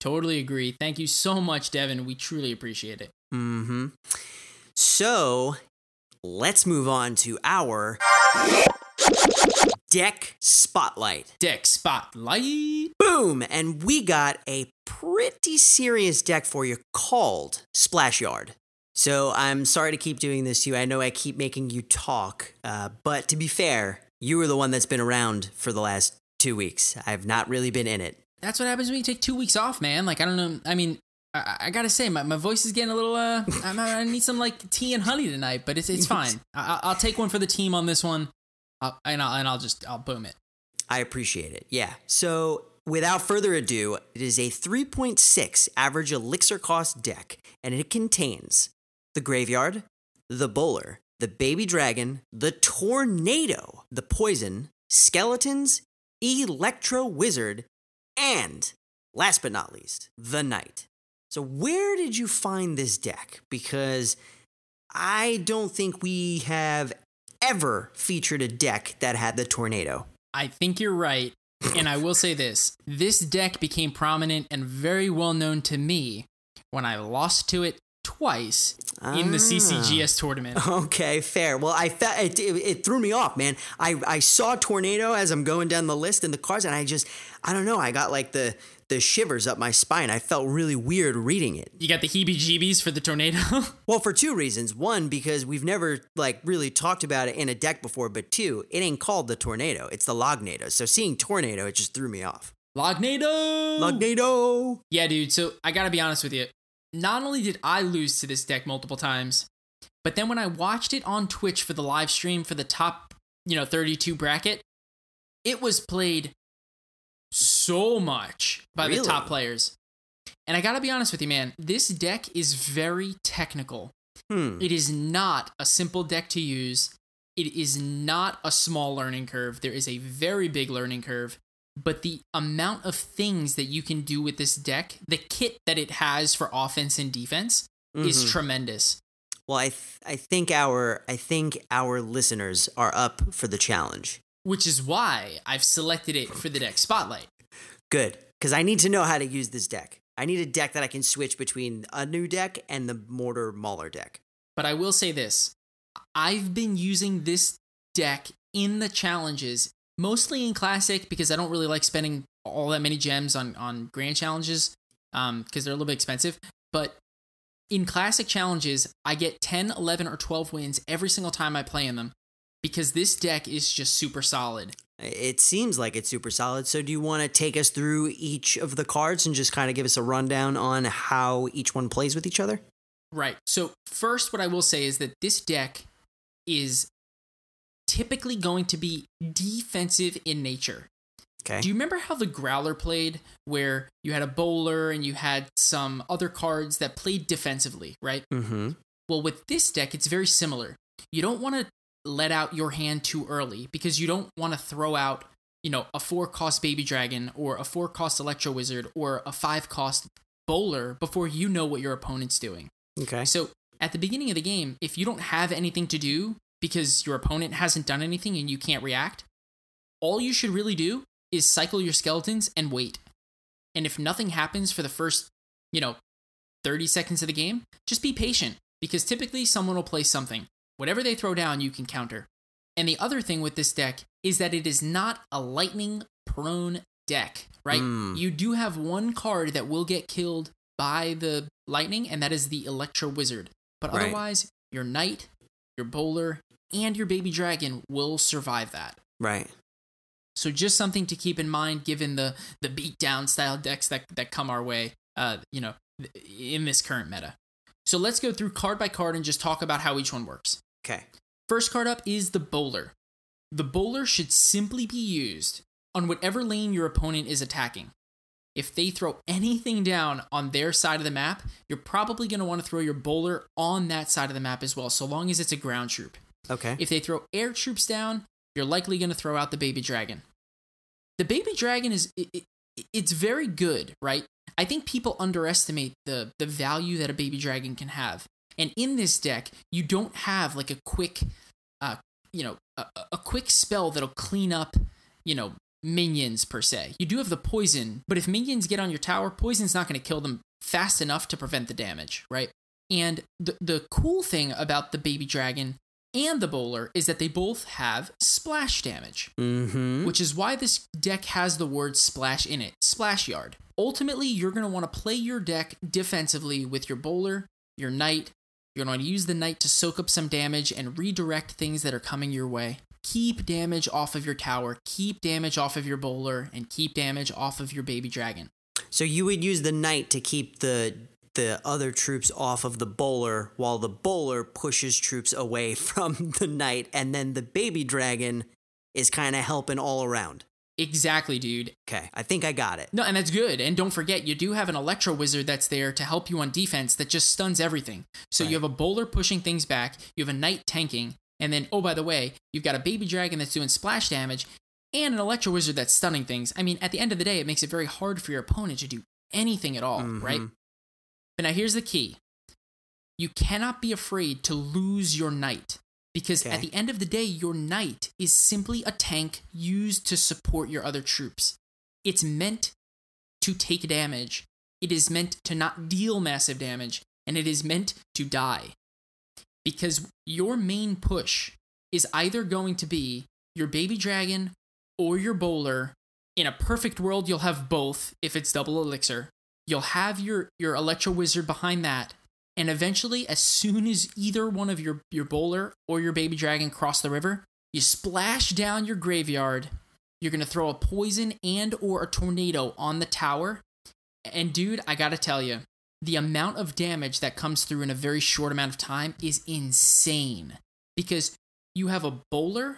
Totally agree. Thank you so much, Devin. We truly appreciate it. Mm-hmm. So let's move on to our deck spotlight. Deck Spotlight. Boom! And we got a pretty serious deck for you called Splash Yard. So I'm sorry to keep doing this to you. I know I keep making you talk, uh, but to be fair, you were the one that's been around for the last two weeks. I've not really been in it. That's what happens when you take two weeks off, man. Like, I don't know. I mean, I, I gotta say, my, my voice is getting a little, uh, <laughs> I'm, I need some, like, tea and honey tonight, but it's, it's <laughs> fine. I, I'll take one for the team on this one, I'll, and, I'll, and I'll just, I'll boom it. I appreciate it. Yeah. So without further ado, it is a 3.6 average elixir cost deck, and it contains the graveyard, the bowler, the baby dragon, the tornado, the poison, skeletons, electro wizard, and last but not least, the knight. So where did you find this deck? Because I don't think we have ever featured a deck that had the tornado. I think you're right. And I will say this this deck became prominent and very well known to me when I lost to it twice in the Ah. CCGS tournament. <laughs> Okay, fair. Well, I felt it, it, it threw me off, man. I, I saw tornado as I'm going down the list in the cards, and I just I don't know. I got like the the shivers up my spine. I felt really weird reading it. You got the heebie jeebies for the tornado? <laughs> Well, for two reasons. One, because we've never like really talked about it in a deck before, but two, it ain't called the tornado. It's the lognado. So seeing tornado, it just threw me off. Lognado! Lognado. Yeah, dude. So I gotta be honest with you. Not only did I lose to this deck multiple times, but then when I watched it on Twitch for the live stream for the top, you know, 32 bracket, it was played so much by the top players. And I gotta be honest with you, man, this deck is very technical. Hmm. It is not a simple deck to use. It is not a small learning curve. There is a very big learning curve. But the amount of things that you can do with this deck, the kit that it has for offense and defense, is Mhm. tremendous. Well, I th- I think our I think our listeners are up for the challenge. Which is why I've selected it for the deck spotlight. Good, because I need to know how to use this deck. I need a deck that I can switch between a new deck and the Mortar Mauler deck. But I will say this I've been using this deck in the challenges, mostly in Classic, because I don't really like spending all that many gems on, on Grand Challenges um, because they're a little bit expensive. But in Classic challenges, I get 10, 11, or 12 wins every single time I play in them. Because this deck is just super solid. It seems like it's super solid. So, do you want to take us through each of the cards and just kind of give us a rundown on how each one plays with each other? Right. So, first, what I will say is that this deck is typically going to be defensive in nature. Okay. Do you remember how the Growler played, where you had a bowler and you had some other cards that played defensively, right? mm-hmm. Well, with this deck, it's very similar. You don't want to let out your hand too early because you don't want to throw out, you know, a four cost Baby Dragon or a four cost Electro Wizard or a five cost bowler before you know what your opponent's doing. Okay. So at the beginning of the game, if you don't have anything to do because your opponent hasn't done anything and you can't react, all you should really do is cycle your skeletons and wait. And if nothing happens for the first, you know, 30 seconds of the game, just be patient because typically someone will play something. Whatever they throw down, you can counter. And the other thing with this deck is that it is not a lightning prone deck, right? Mm. You do have one card that will get killed by the lightning, and that is the Electro Wizard. But Right. otherwise, your Knight, your Bowler, and your Baby Dragon will survive that. Right. So just something to keep in mind, given the the beatdown style decks that that come our way, uh, you know, in this current meta. So let's go through card by card and just talk about how each one works. Okay. First card up is the bowler. The bowler should simply be used on whatever lane your opponent is attacking. If they throw anything down on their side of the map, you're probably going to want to throw your bowler on that side of the map as well, so long as it's a ground troop. Okay. If they throw air troops down, you're likely going to throw out the baby dragon. The baby dragon is it, it, it's very good, right? I think people underestimate the the value that a baby dragon can have. And in this deck, you don't have like a quick uh you know, a, a quick spell that'll clean up, you know, minions per se. You do have the poison, but if minions get on your tower, poison's not going to kill them fast enough to prevent the damage, right? And the the cool thing about the baby dragon and the bowler is that they both have splash damage, Mm-hmm. which is why this deck has the word splash in it splash yard. Ultimately, you're going to want to play your deck defensively with your bowler, your knight. You're going to use the knight to soak up some damage and redirect things that are coming your way. Keep damage off of your tower, keep damage off of your bowler, and keep damage off of your baby dragon. So you would use the knight to keep the the other troops off of the bowler while the bowler pushes troops away <laughs> from the knight and then the baby dragon is kind of helping all around. Exactly, dude. Okay, I think I got it. No, and that's good. And don't forget, you do have an Electro Wizard that's there to help you on defense that just stuns everything. So Right. you have a bowler pushing things back, you have a knight tanking, and then, oh, by the way, you've got a baby dragon that's doing splash damage, and an Electro Wizard that's stunning things. I mean, at the end of the day, it makes it very hard for your opponent to do anything at all, mm-hmm. right? But now here's the key you cannot be afraid to lose your knight. Because Okay. at the end of the day, your knight is simply a tank used to support your other troops. It's meant to take damage, it is meant to not deal massive damage, and it is meant to die. Because your main push is either going to be your baby dragon or your bowler. In a perfect world, you'll have both if it's double elixir. You'll have your, your Electro Wizard behind that, and eventually, as soon as either one of your, your bowler or your baby dragon cross the river, you splash down your graveyard. You're gonna throw a poison and or a tornado on the tower. And dude, I gotta tell you, the amount of damage that comes through in a very short amount of time is insane. Because you have a bowler,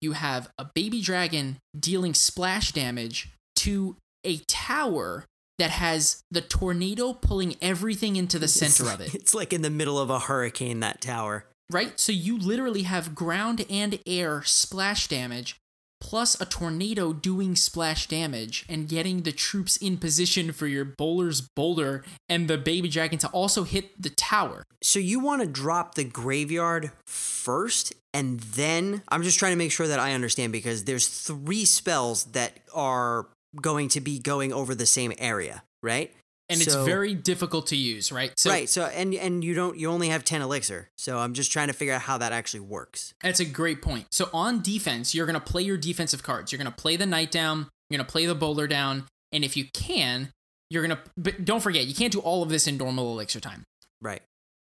you have a baby dragon dealing splash damage to a tower that has the tornado pulling everything into the center of it. It's like in the middle of a hurricane that tower. right? So you literally have ground and air splash damage, plus a tornado doing splash damage and getting the troops in position for your bowler's boulder and the baby dragon to also hit the tower. So you want to drop the graveyard first and then I'm just trying to make sure that I understand because there's three spells that are going to be going over the same area, right? And it's very difficult to use, right? So right. So and and you don't you only have 10 elixir. So I'm just trying to figure out how that actually works. That's a great point. So on defense, you're going to play your defensive cards. You're going to play the knight down, you're going to play the bowler down, and if you can, you're going to but don't forget, you can't do all of this in normal elixir time. Right.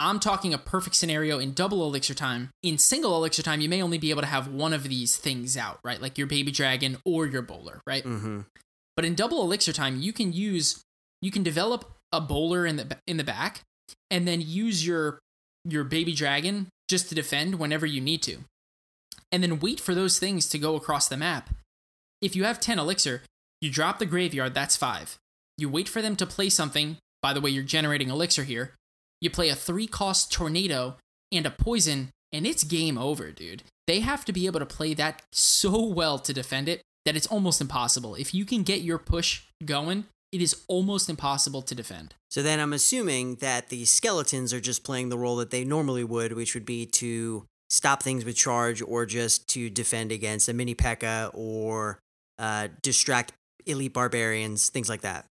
I'm talking a perfect scenario in double elixir time. In single elixir time, you may only be able to have one of these things out, right? Like your baby dragon or your bowler, right? Mm-hmm. But in double elixir time, you can use you can develop a bowler in the in the back and then use your your baby dragon just to defend whenever you need to. And then wait for those things to go across the map. If you have 10 elixir, you drop the graveyard, that's 5. You wait for them to play something. By the way, you're generating elixir here. You play a 3 cost tornado and a poison and it's game over, dude. They have to be able to play that so well to defend it that it's almost impossible. If you can get your push going, it is almost impossible to defend. So then I'm assuming that the skeletons are just playing the role that they normally would, which would be to stop things with charge or just to defend against a mini P.E.K.K.A. or uh, distract elite barbarians, things like that.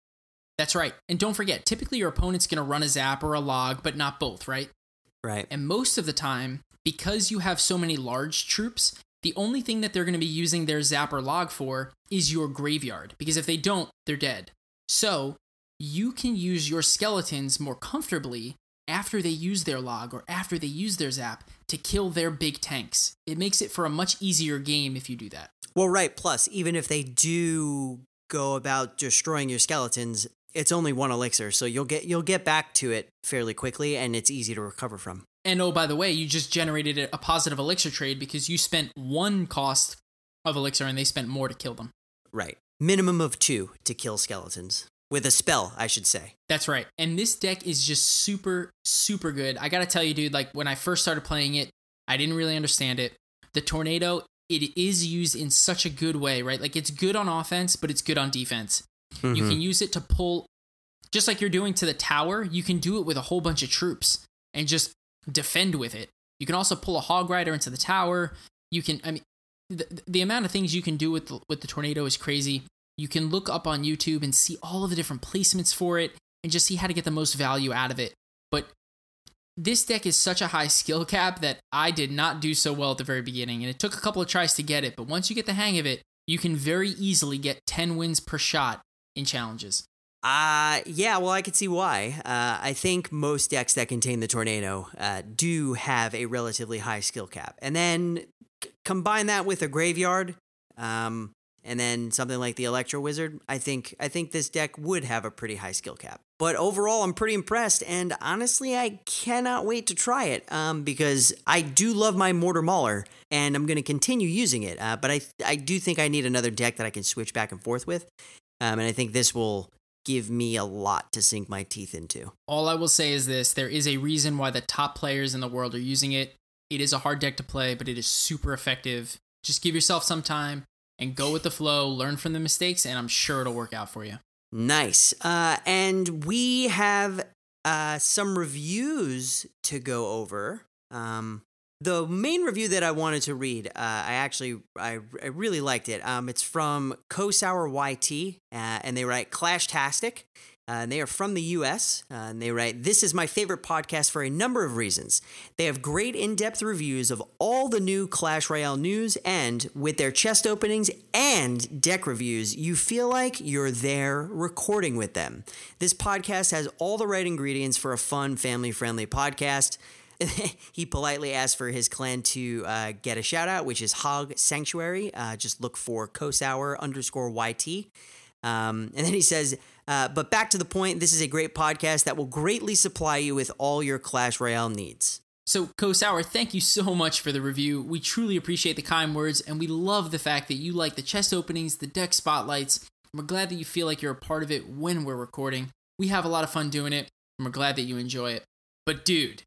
That's right. And don't forget, typically your opponent's going to run a zap or a log, but not both, right? Right. And most of the time, because you have so many large troops, the only thing that they're going to be using their zap or log for is your graveyard. Because if they don't, they're dead. So you can use your skeletons more comfortably after they use their log or after they use their zap to kill their big tanks. It makes it for a much easier game if you do that. Well, right. Plus, even if they do go about destroying your skeletons, it's only one elixir, so you'll get you'll get back to it fairly quickly, and it's easy to recover from. And oh, by the way, you just generated a positive elixir trade because you spent one cost of elixir and they spent more to kill them. Right. Minimum of two to kill skeletons. With a spell, I should say. That's right. And this deck is just super, super good. I gotta tell you, dude, like when I first started playing it, I didn't really understand it. The tornado, it is used in such a good way, right? Like it's good on offense, but it's good on defense. Mm-hmm. You can use it to pull, just like you're doing to the tower, you can do it with a whole bunch of troops and just defend with it. You can also pull a hog rider into the tower. You can, I mean, the, the amount of things you can do with the, with the tornado is crazy. You can look up on YouTube and see all of the different placements for it and just see how to get the most value out of it. But this deck is such a high skill cap that I did not do so well at the very beginning, and it took a couple of tries to get it. But once you get the hang of it, you can very easily get 10 wins per shot in challenges. Uh, yeah, well, I could see why. Uh, I think most decks that contain the tornado uh, do have a relatively high skill cap. And then c- combine that with a graveyard, um, and then something like the Electro Wizard, I think I think this deck would have a pretty high skill cap. But overall, I'm pretty impressed, and honestly, I cannot wait to try it um, because I do love my Mortar Mauler, and I'm going to continue using it. Uh, but I I do think I need another deck that I can switch back and forth with, um, and I think this will give me a lot to sink my teeth into. All I will say is this there is a reason why the top players in the world are using it. It is a hard deck to play, but it is super effective. Just give yourself some time and go with the flow, learn from the mistakes, and I'm sure it'll work out for you. Nice. Uh, and we have uh, some reviews to go over. Um, the main review that I wanted to read, uh, I actually I, I really liked it. Um, it's from Kosour YT, uh, and they write Clashtastic. Uh, and they are from the US. Uh, and they write, This is my favorite podcast for a number of reasons. They have great in depth reviews of all the new Clash Royale news, and with their chest openings and deck reviews, you feel like you're there recording with them. This podcast has all the right ingredients for a fun, family friendly podcast. <laughs> he politely asked for his clan to uh, get a shout out, which is Hog Sanctuary. Uh, just look for Kosour underscore YT. Um, and then he says, uh, but back to the point, this is a great podcast that will greatly supply you with all your Clash Royale needs. So, Kosour, thank you so much for the review. We truly appreciate the kind words, and we love the fact that you like the chest openings, the deck spotlights. We're glad that you feel like you're a part of it when we're recording. We have a lot of fun doing it, and we're glad that you enjoy it. But, dude,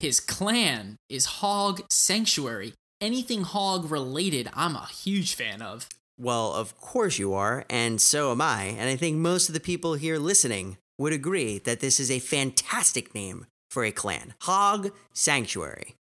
his clan is Hog Sanctuary. Anything hog related, I'm a huge fan of. Well, of course you are, and so am I. And I think most of the people here listening would agree that this is a fantastic name for a clan Hog Sanctuary.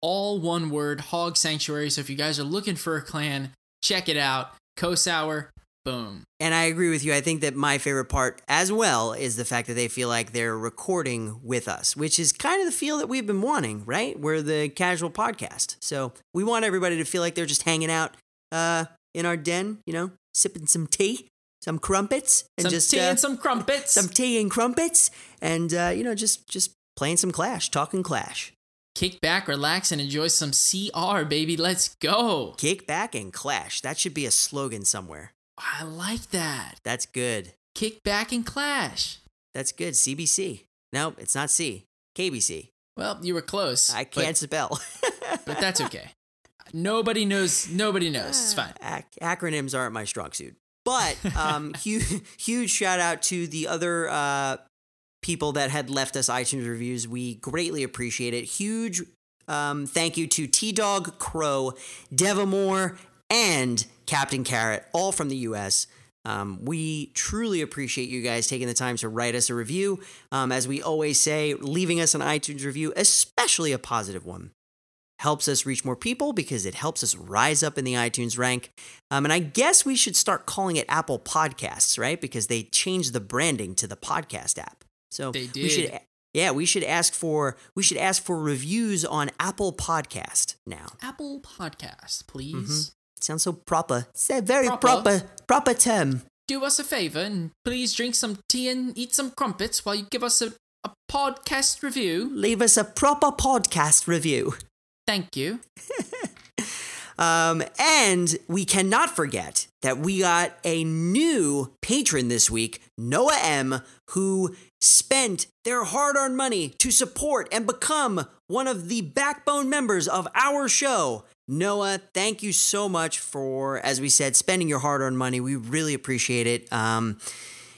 All one word, Hog Sanctuary. So if you guys are looking for a clan, check it out. Kosour, boom. And I agree with you. I think that my favorite part as well is the fact that they feel like they're recording with us, which is kind of the feel that we've been wanting, right? We're the casual podcast. So we want everybody to feel like they're just hanging out uh, in our den, you know, sipping some tea, some crumpets, and some just tea uh, and some crumpets. some tea and crumpets, and uh, you know, just just playing some Clash, talking Clash. Kick back, relax, and enjoy some CR, baby. Let's go. Kick back and Clash. That should be a slogan somewhere. I like that. That's good. Kick back and clash. That's good. CBC. No, it's not C. KBC. Well, you were close. I can't spell. But, <laughs> but that's okay. Nobody knows. Nobody knows. It's fine. Ac- acronyms aren't my strong suit. But <laughs> um, huge, huge shout out to the other uh, people that had left us iTunes reviews. We greatly appreciate it. Huge um, thank you to T Dog Crow, Devamore, and Captain Carrot, all from the US. Um, we truly appreciate you guys taking the time to write us a review. Um, as we always say, leaving us an iTunes review, especially a positive one, helps us reach more people because it helps us rise up in the iTunes rank. Um, and I guess we should start calling it Apple Podcasts, right? Because they changed the branding to the podcast app. So They we should, yeah, we should ask for we should ask for reviews on Apple Podcast now. Apple Podcast, please. Sounds so proper. It's a very Proper. proper proper term. Do us a favor and please drink some tea and eat some crumpets while you give us a, a podcast review. Leave us a proper podcast review. Thank you. <laughs> Um, and we cannot forget that we got a new patron this week, Noah M, who spent their hard earned money to support and become one of the backbone members of our show. Noah, thank you so much for, as we said, spending your hard earned money. We really appreciate it. Um,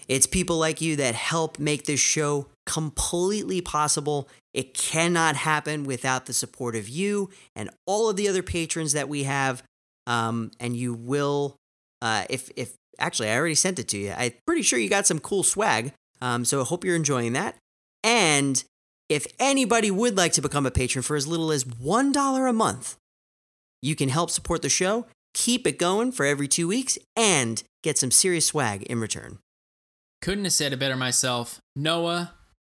it's people like you that help make this show completely possible. It cannot happen without the support of you and all of the other patrons that we have. Um, and you will, uh, if if actually I already sent it to you. I'm pretty sure you got some cool swag. Um, so I hope you're enjoying that. And if anybody would like to become a patron for as little as one dollar a month, you can help support the show, keep it going for every two weeks, and get some serious swag in return. Couldn't have said it better myself. Noah,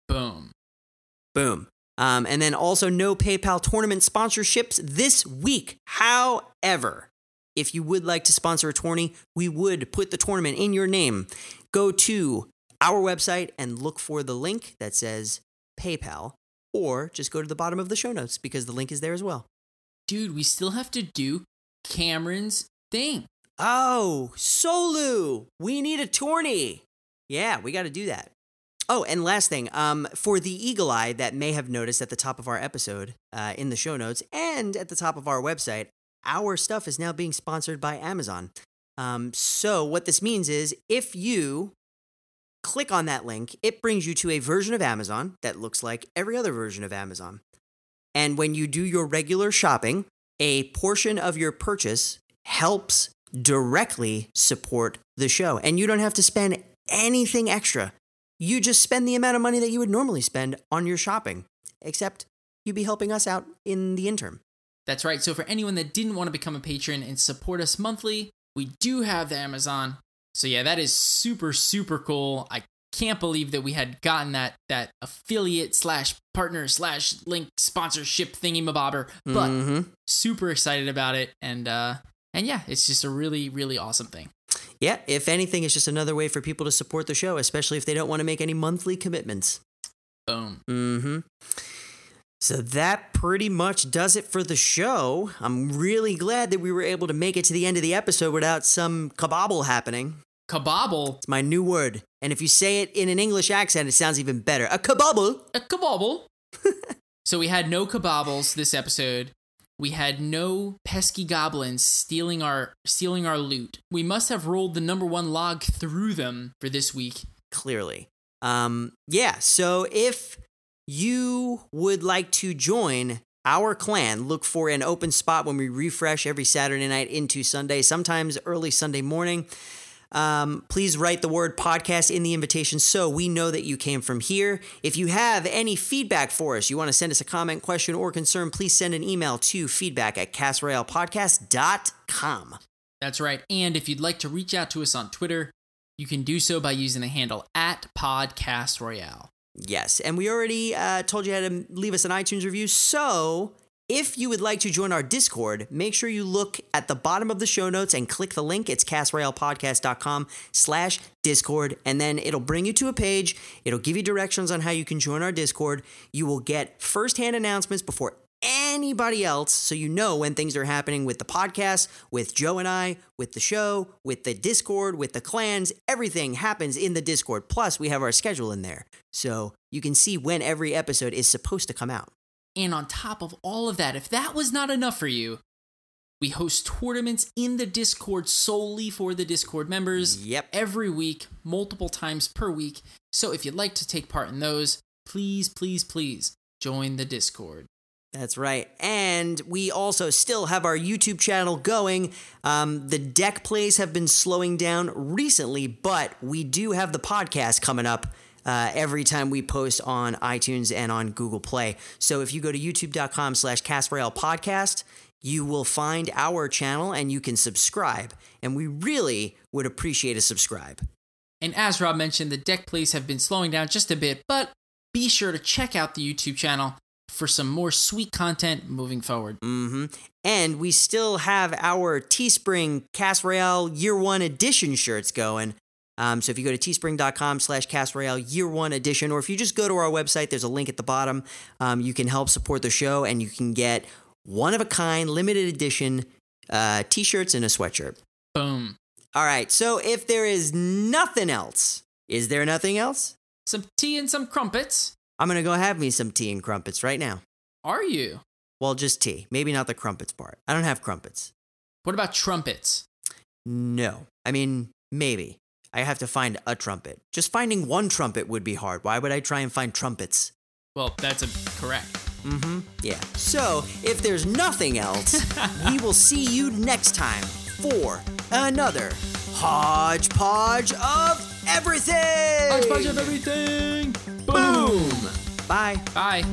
boom. Boom. Um, and then also no PayPal tournament sponsorships this week. However, if you would like to sponsor a tourney, we would put the tournament in your name. Go to our website and look for the link that says PayPal, or just go to the bottom of the show notes because the link is there as well. Dude, we still have to do Cameron's thing. Oh, Solu, we need a tourney. Yeah, we got to do that. Oh, and last thing, um, for the eagle eye that may have noticed at the top of our episode, uh, in the show notes, and at the top of our website, our stuff is now being sponsored by Amazon. Um, so what this means is if you click on that link, it brings you to a version of Amazon that looks like every other version of Amazon. And when you do your regular shopping, a portion of your purchase helps directly support the show. And you don't have to spend anything extra. You just spend the amount of money that you would normally spend on your shopping, except you'd be helping us out in the interim. That's right. So for anyone that didn't want to become a patron and support us monthly, we do have the Amazon. So yeah, that is super super cool. I can't believe that we had gotten that that affiliate slash partner slash link sponsorship thingy mabobber, but Mhm. super excited about it and uh and yeah, it's just a really really awesome thing. yeah, if anything, it's just another way for people to support the show, especially if they don't want to make any monthly commitments. Boom. Mm-hmm. So that pretty much does it for the show. I'm really glad that we were able to make it to the end of the episode without some kabobble happening. Kabobble, It's my new word. And if you say it in an English accent, it sounds even better. A kabobble. a kabobble. <laughs> so we had no kabobbles this episode. We had no pesky goblins stealing our stealing our loot. We must have rolled the number one log through them for this week. Clearly. Um, yeah, so if you would like to join our clan, look for an open spot when we refresh every Saturday night into Sunday, sometimes early Sunday morning. Um, please write the word podcast in the invitation so we know that you came from here. If you have any feedback for us, you want to send us a comment, question, or concern, please send an email to feedback at castroyalepodcast.com. That's right. And if you'd like to reach out to us on Twitter, you can do so by using the handle at Podcast Royale. Yes, and we already uh, told you how to leave us an iTunes review. So if you would like to join our Discord, make sure you look at the bottom of the show notes and click the link. It's castroyalepodcast.com slash Discord, and then it'll bring you to a page. It'll give you directions on how you can join our Discord. You will get firsthand announcements before anybody else so you know when things are happening with the podcast, with Joe and I, with the show, with the Discord, with the clans. Everything happens in the Discord. Plus, we have our schedule in there. So you can see when every episode is supposed to come out. And on top of all of that, if that was not enough for you, we host tournaments in the Discord solely for the Discord members. Yep. Every week, multiple times per week. So if you'd like to take part in those, please, please, please join the Discord. That's right. And we also still have our YouTube channel going. Um, the deck plays have been slowing down recently, but we do have the podcast coming up uh, every time we post on iTunes and on Google Play. So if you go to youtube.com slash podcast, you will find our channel and you can subscribe. And we really would appreciate a subscribe. And as Rob mentioned, the deck plays have been slowing down just a bit, but be sure to check out the YouTube channel for some more sweet content moving forward. hmm And we still have our Teespring Cast Year One Edition shirts going. Um, so if you go to teespring.com slash Cast Royale Year One Edition, or if you just go to our website, there's a link at the bottom. Um, you can help support the show, and you can get one of a kind, limited edition uh, t-shirts and a sweatshirt. Boom. All right. So if there is nothing else, is there nothing else? Some tea and some crumpets. I'm gonna go have me some tea and crumpets right now. Are you? Well, just tea. Maybe not the crumpets part. I don't have crumpets. What about trumpets? No. I mean, maybe. I have to find a trumpet. Just finding one trumpet would be hard. Why would I try and find trumpets? Well, that's a correct. Mm hmm. Yeah. So, if there's nothing else, <laughs> we will see you next time for another hodgepodge of everything. Hodgepodge of everything. Boom. Bye. Bye.